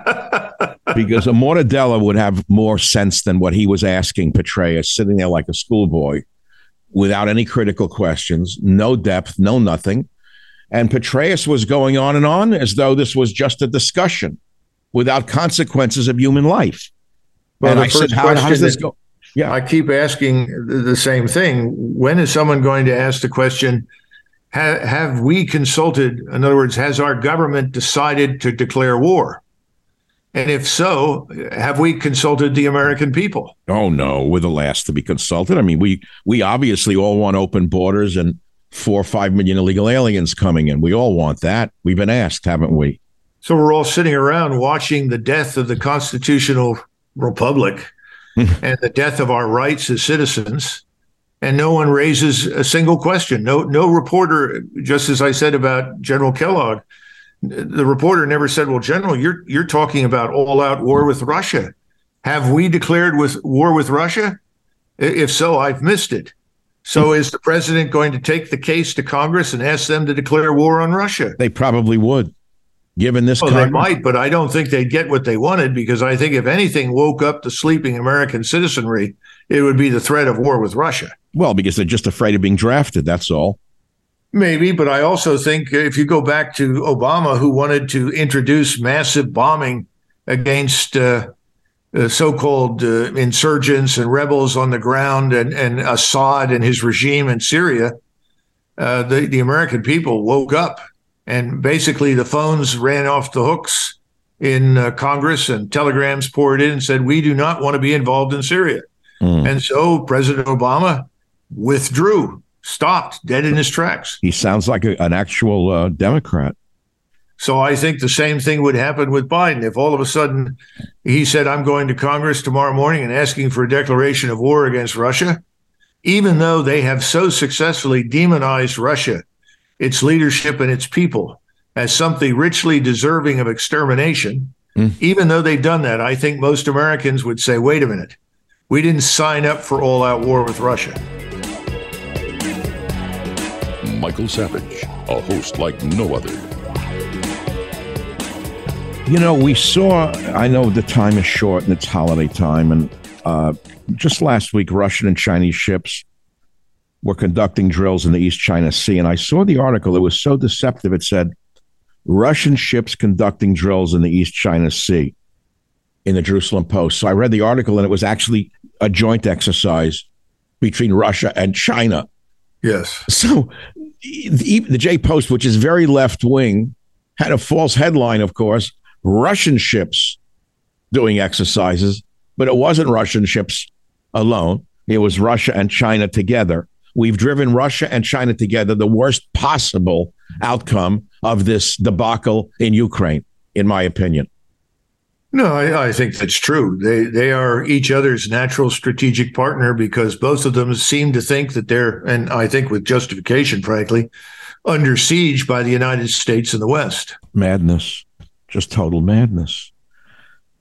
Speaker 1: because a mortadella would have more sense than what he was asking Petraeus, sitting there like a schoolboy without any critical questions, no depth, no nothing. And Petraeus was going on and on as though this was just a discussion without consequences of human life.
Speaker 2: Well, and I said, how, how does this go? Yeah. I keep asking the same thing. When is someone going to ask the question, have, have we consulted? In other words, has our government decided to declare war? And if so, have we consulted the American people?
Speaker 1: Oh no, we're the last to be consulted. I mean, we we obviously all want open borders and four or five million illegal aliens coming in. We all want that. We've been asked, haven't we?
Speaker 2: So we're all sitting around watching the death of the constitutional republic *laughs* and the death of our rights as citizens, and no one raises a single question. No, no reporter, just as I said about General Kellogg, the reporter never said, "Well, General, you're you're talking about all-out war with Russia. Have we declared with war with Russia? If so, I've missed it. So, hmm. is the president going to take the case to Congress and ask them to declare war on Russia?
Speaker 1: They probably would, given this.
Speaker 2: Well, they might, but I don't think they'd get what they wanted because I think if anything woke up the sleeping American citizenry, it would be the threat of war with Russia.
Speaker 1: Well, because they're just afraid of being drafted. That's all.
Speaker 2: Maybe, but I also think if you go back to Obama, who wanted to introduce massive bombing against uh, uh, so-called uh, insurgents and rebels on the ground, and, and Assad and his regime in Syria, uh, the the American people woke up, and basically the phones ran off the hooks in uh, Congress, and telegrams poured in and said, "We do not want to be involved in Syria," mm. and so President Obama withdrew stopped dead in his tracks.
Speaker 1: He sounds like a, an actual uh, Democrat.
Speaker 2: So I think the same thing would happen with Biden. If all of a sudden he said, I'm going to Congress tomorrow morning and asking for a declaration of war against Russia, even though they have so successfully demonized Russia, its leadership, and its people as something richly deserving of extermination, mm. even though they've done that, I think most Americans would say, wait a minute, we didn't sign up for all out war with Russia.
Speaker 3: Michael Savage, a host like no other.
Speaker 1: You know, we saw, I know the time is short and it's holiday time, and uh, just last week, Russian and Chinese ships were conducting drills in the East China Sea. And I saw the article. It was so deceptive. It said Russian ships conducting drills in the East China Sea in the Jerusalem Post. So I read the article, and it was actually a joint exercise between Russia and China.
Speaker 2: Yes.
Speaker 1: So the, the J Post, which is very left wing, had a false headline, of course Russian ships doing exercises, but it wasn't Russian ships alone. It was Russia and China together. We've driven Russia and China together, the worst possible outcome of this debacle in Ukraine, in my opinion.
Speaker 2: No, I, I, think that's true. They they are each other's natural strategic partner because both of them seem to think that they're, and I think with justification, frankly, under siege by the United States and the West.
Speaker 1: Madness, just total madness.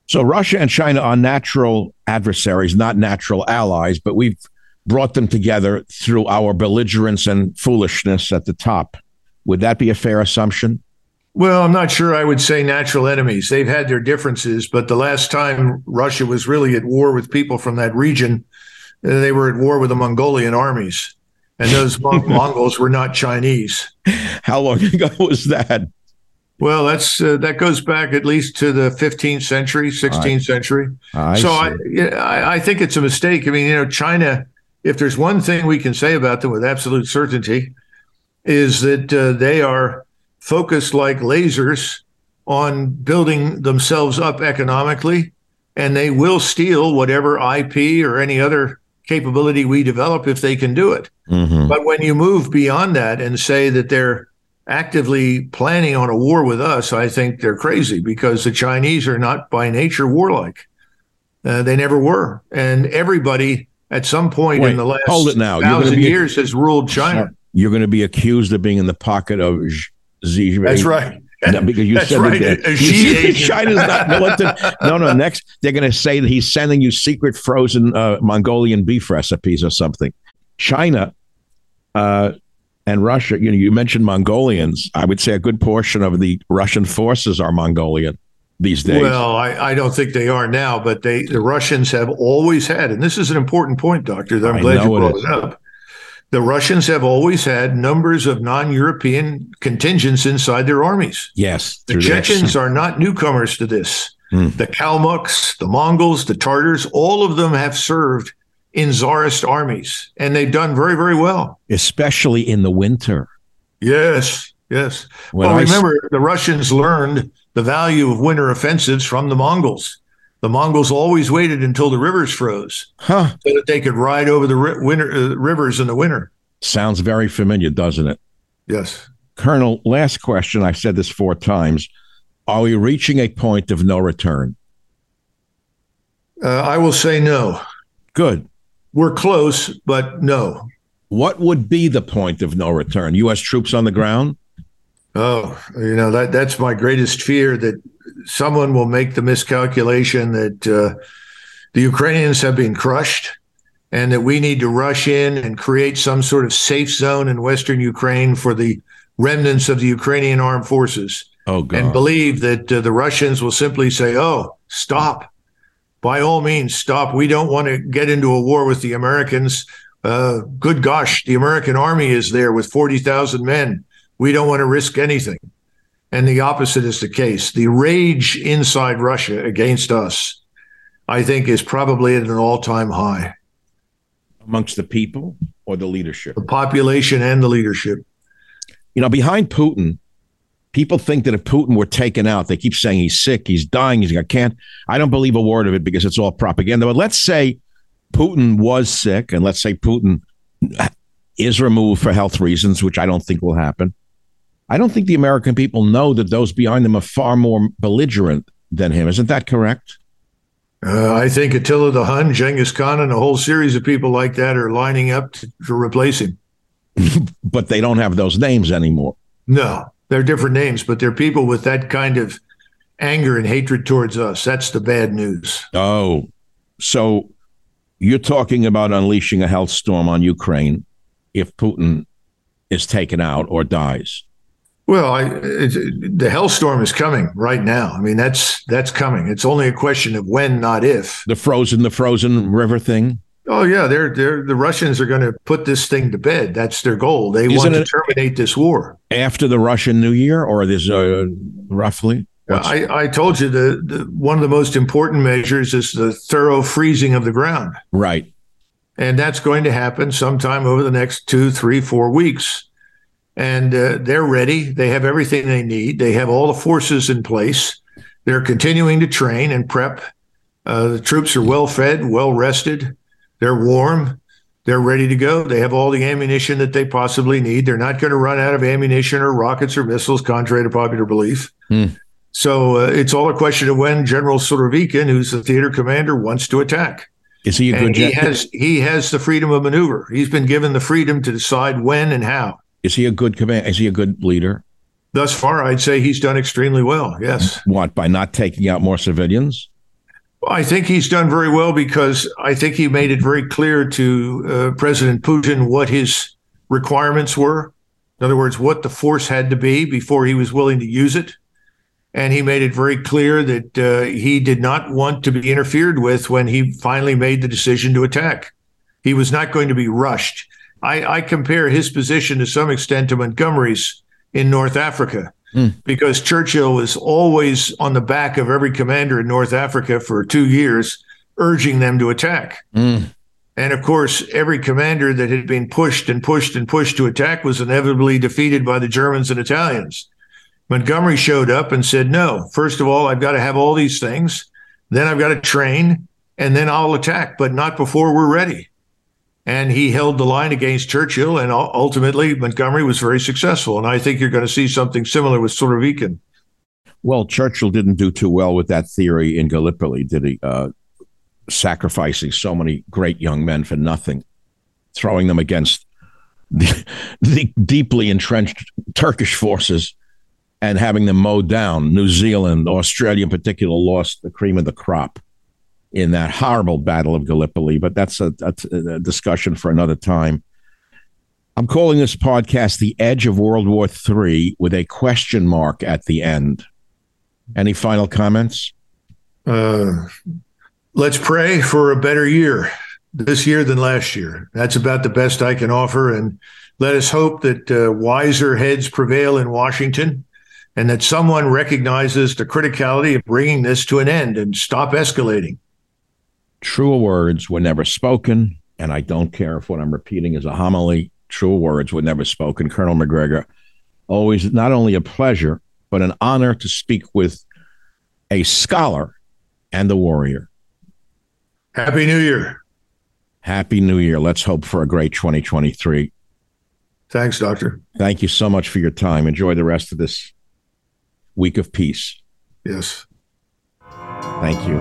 Speaker 1: So Russia and China are natural adversaries, not natural allies, but we've brought them together through our belligerence and foolishness at the top. Would that be a fair assumption?
Speaker 2: Well, I'm not sure I would say natural enemies. They've had their differences, but the last time Russia was really at war with people from that region, uh, they were at war with the Mongolian armies. And those *laughs* Mongols were not Chinese.
Speaker 1: How long ago *laughs* was that?
Speaker 2: Well, that's uh, that goes back at least to the 15th century, 16th I, century. I so I, I, I think it's a mistake. I mean, you know, China. If there's one thing we can say about them with absolute certainty, is that uh, they are focused like lasers on building themselves up economically, and they will steal whatever IP or any other capability we develop if they can do it. Mm-hmm. But when you move beyond that and say that they're actively planning on a war with us, I think they're crazy because the Chinese are not by nature warlike. Uh, they never were, and everybody at some point Wait, in the last hold it now. thousand be, years has ruled China.
Speaker 1: You're going to be accused of being in the pocket of Xi.
Speaker 2: That's right.
Speaker 1: No, because you That's said right. that you China's not *laughs* militant. No, no. Next, they're going to say that he's sending you secret frozen uh, Mongolian beef recipes or something. China uh, and Russia. You know, you mentioned Mongolians. I would say a good portion of the Russian forces are Mongolian these days.
Speaker 2: Well, I, I don't think they are now, but they the Russians have always had, and this is an important point, Doctor. That I'm I glad you brought it, it up the Russians have always had numbers of non-European contingents inside their armies.
Speaker 1: Yes,
Speaker 2: the Chechens are not newcomers to this. Mm. The Kalmucks, the Mongols, the Tartars, all of them have served in Tsarist armies, and they've done very, very well,
Speaker 1: especially in the winter.
Speaker 2: Yes, yes. When well, I remember s- the Russians learned the value of winter offensives from the Mongols the Mongols always waited until the rivers froze huh. so that they could ride over the ri- winter, uh, rivers in the winter.
Speaker 1: Sounds very familiar, doesn't it?
Speaker 2: Yes.
Speaker 1: Colonel, last question. I've said this four times. Are we reaching a point of no return?
Speaker 2: Uh, I will say no.
Speaker 1: Good.
Speaker 2: We're close, but no.
Speaker 1: What would be the point of no return? U.S. troops on the ground?
Speaker 2: Oh, you know that that's my greatest fear that someone will make the miscalculation that uh, the Ukrainians have been crushed and that we need to rush in and create some sort of safe zone in Western Ukraine for the remnants of the Ukrainian armed forces.
Speaker 1: Oh, God.
Speaker 2: And believe that uh, the Russians will simply say, oh, stop. By all means, stop. We don't want to get into a war with the Americans. Uh, good gosh, the American army is there with 40,000 men we don't want to risk anything. And the opposite is the case. The rage inside Russia against us, I think, is probably at an all time high.
Speaker 1: Amongst the people or the leadership?
Speaker 2: The population and the leadership.
Speaker 1: You know, behind Putin, people think that if Putin were taken out, they keep saying he's sick, he's dying, he's got can't. I don't believe a word of it because it's all propaganda. But let's say Putin was sick, and let's say Putin is removed for health reasons, which I don't think will happen. I don't think the American people know that those behind them are far more belligerent than him. Isn't that correct?
Speaker 2: Uh, I think Attila the Hun, Genghis Khan, and a whole series of people like that are lining up to, to replace him. *laughs*
Speaker 1: but they don't have those names anymore.
Speaker 2: No, they're different names, but they're people with that kind of anger and hatred towards us. That's the bad news.
Speaker 1: Oh, so you're talking about unleashing a health storm on Ukraine if Putin is taken out or dies.
Speaker 2: Well, I, the hellstorm is coming right now. I mean, that's that's coming. It's only a question of when, not if.
Speaker 1: The frozen, the frozen river thing.
Speaker 2: Oh yeah, they're they're the Russians are going to put this thing to bed. That's their goal. They Isn't want to terminate this war
Speaker 1: after the Russian New Year, or this uh, roughly.
Speaker 2: I, I told you the, the one of the most important measures is the thorough freezing of the ground.
Speaker 1: Right.
Speaker 2: And that's going to happen sometime over the next two, three, four weeks and uh, they're ready. They have everything they need. They have all the forces in place. They're continuing to train and prep. Uh, the troops are well fed, well rested. They're warm. They're ready to go. They have all the ammunition that they possibly need. They're not going to run out of ammunition or rockets or missiles, contrary to popular belief. Hmm. So uh, it's all a question of when General Surovikin, who's the theater commander, wants to attack.
Speaker 1: Is he a good?
Speaker 2: he has he has the freedom of maneuver. He's been given the freedom to decide when and how.
Speaker 1: Is he a good command? Is he a good leader?
Speaker 2: Thus far, I'd say he's done extremely well. Yes.
Speaker 1: What by not taking out more civilians?
Speaker 2: Well, I think he's done very well because I think he made it very clear to uh, President Putin what his requirements were. In other words, what the force had to be before he was willing to use it. And he made it very clear that uh, he did not want to be interfered with when he finally made the decision to attack. He was not going to be rushed. I, I compare his position to some extent to Montgomery's in North Africa. Mm. Because Churchill was always on the back of every commander in North Africa for two years, urging them to attack. Mm. And of course, every commander that had been pushed and pushed and pushed to attack was inevitably defeated by the Germans and Italians. Montgomery showed up and said, No, first of all, I've got to have all these things. Then I've got to train, and then I'll attack, but not before we're ready and he held the line against Churchill, and ultimately Montgomery was very successful. And I think you're going to see something similar with Surovikin.
Speaker 1: Well, Churchill didn't do too well with that theory in Gallipoli, did he? Uh, sacrificing so many great young men for nothing, throwing them against the, *laughs* the deeply entrenched Turkish forces and having them mowed down. New Zealand, Australia in particular, lost the cream of the crop in that horrible Battle of Gallipoli, but that's a, a, a discussion for another time. I'm calling this podcast The Edge of World War III with a question mark at the end. Any final comments?
Speaker 2: Uh, let's pray for a better year this year than last year. That's about the best I can offer. And let us hope that uh, wiser heads prevail in Washington and that someone recognizes the criticality of bringing this to an end and stop escalating.
Speaker 1: Truer words were never spoken, and I don't care if what I'm repeating is a homily. Truer words were never spoken. Colonel Macgregor, always not only a pleasure, but an honor to speak with a scholar and a warrior.
Speaker 2: Happy New Year.
Speaker 1: Happy New Year. Let's hope for a great 2023.
Speaker 2: Thanks, Doctor.
Speaker 1: Thank you so much for your time. Enjoy the rest of this week of peace.
Speaker 2: Yes.
Speaker 1: Thank you.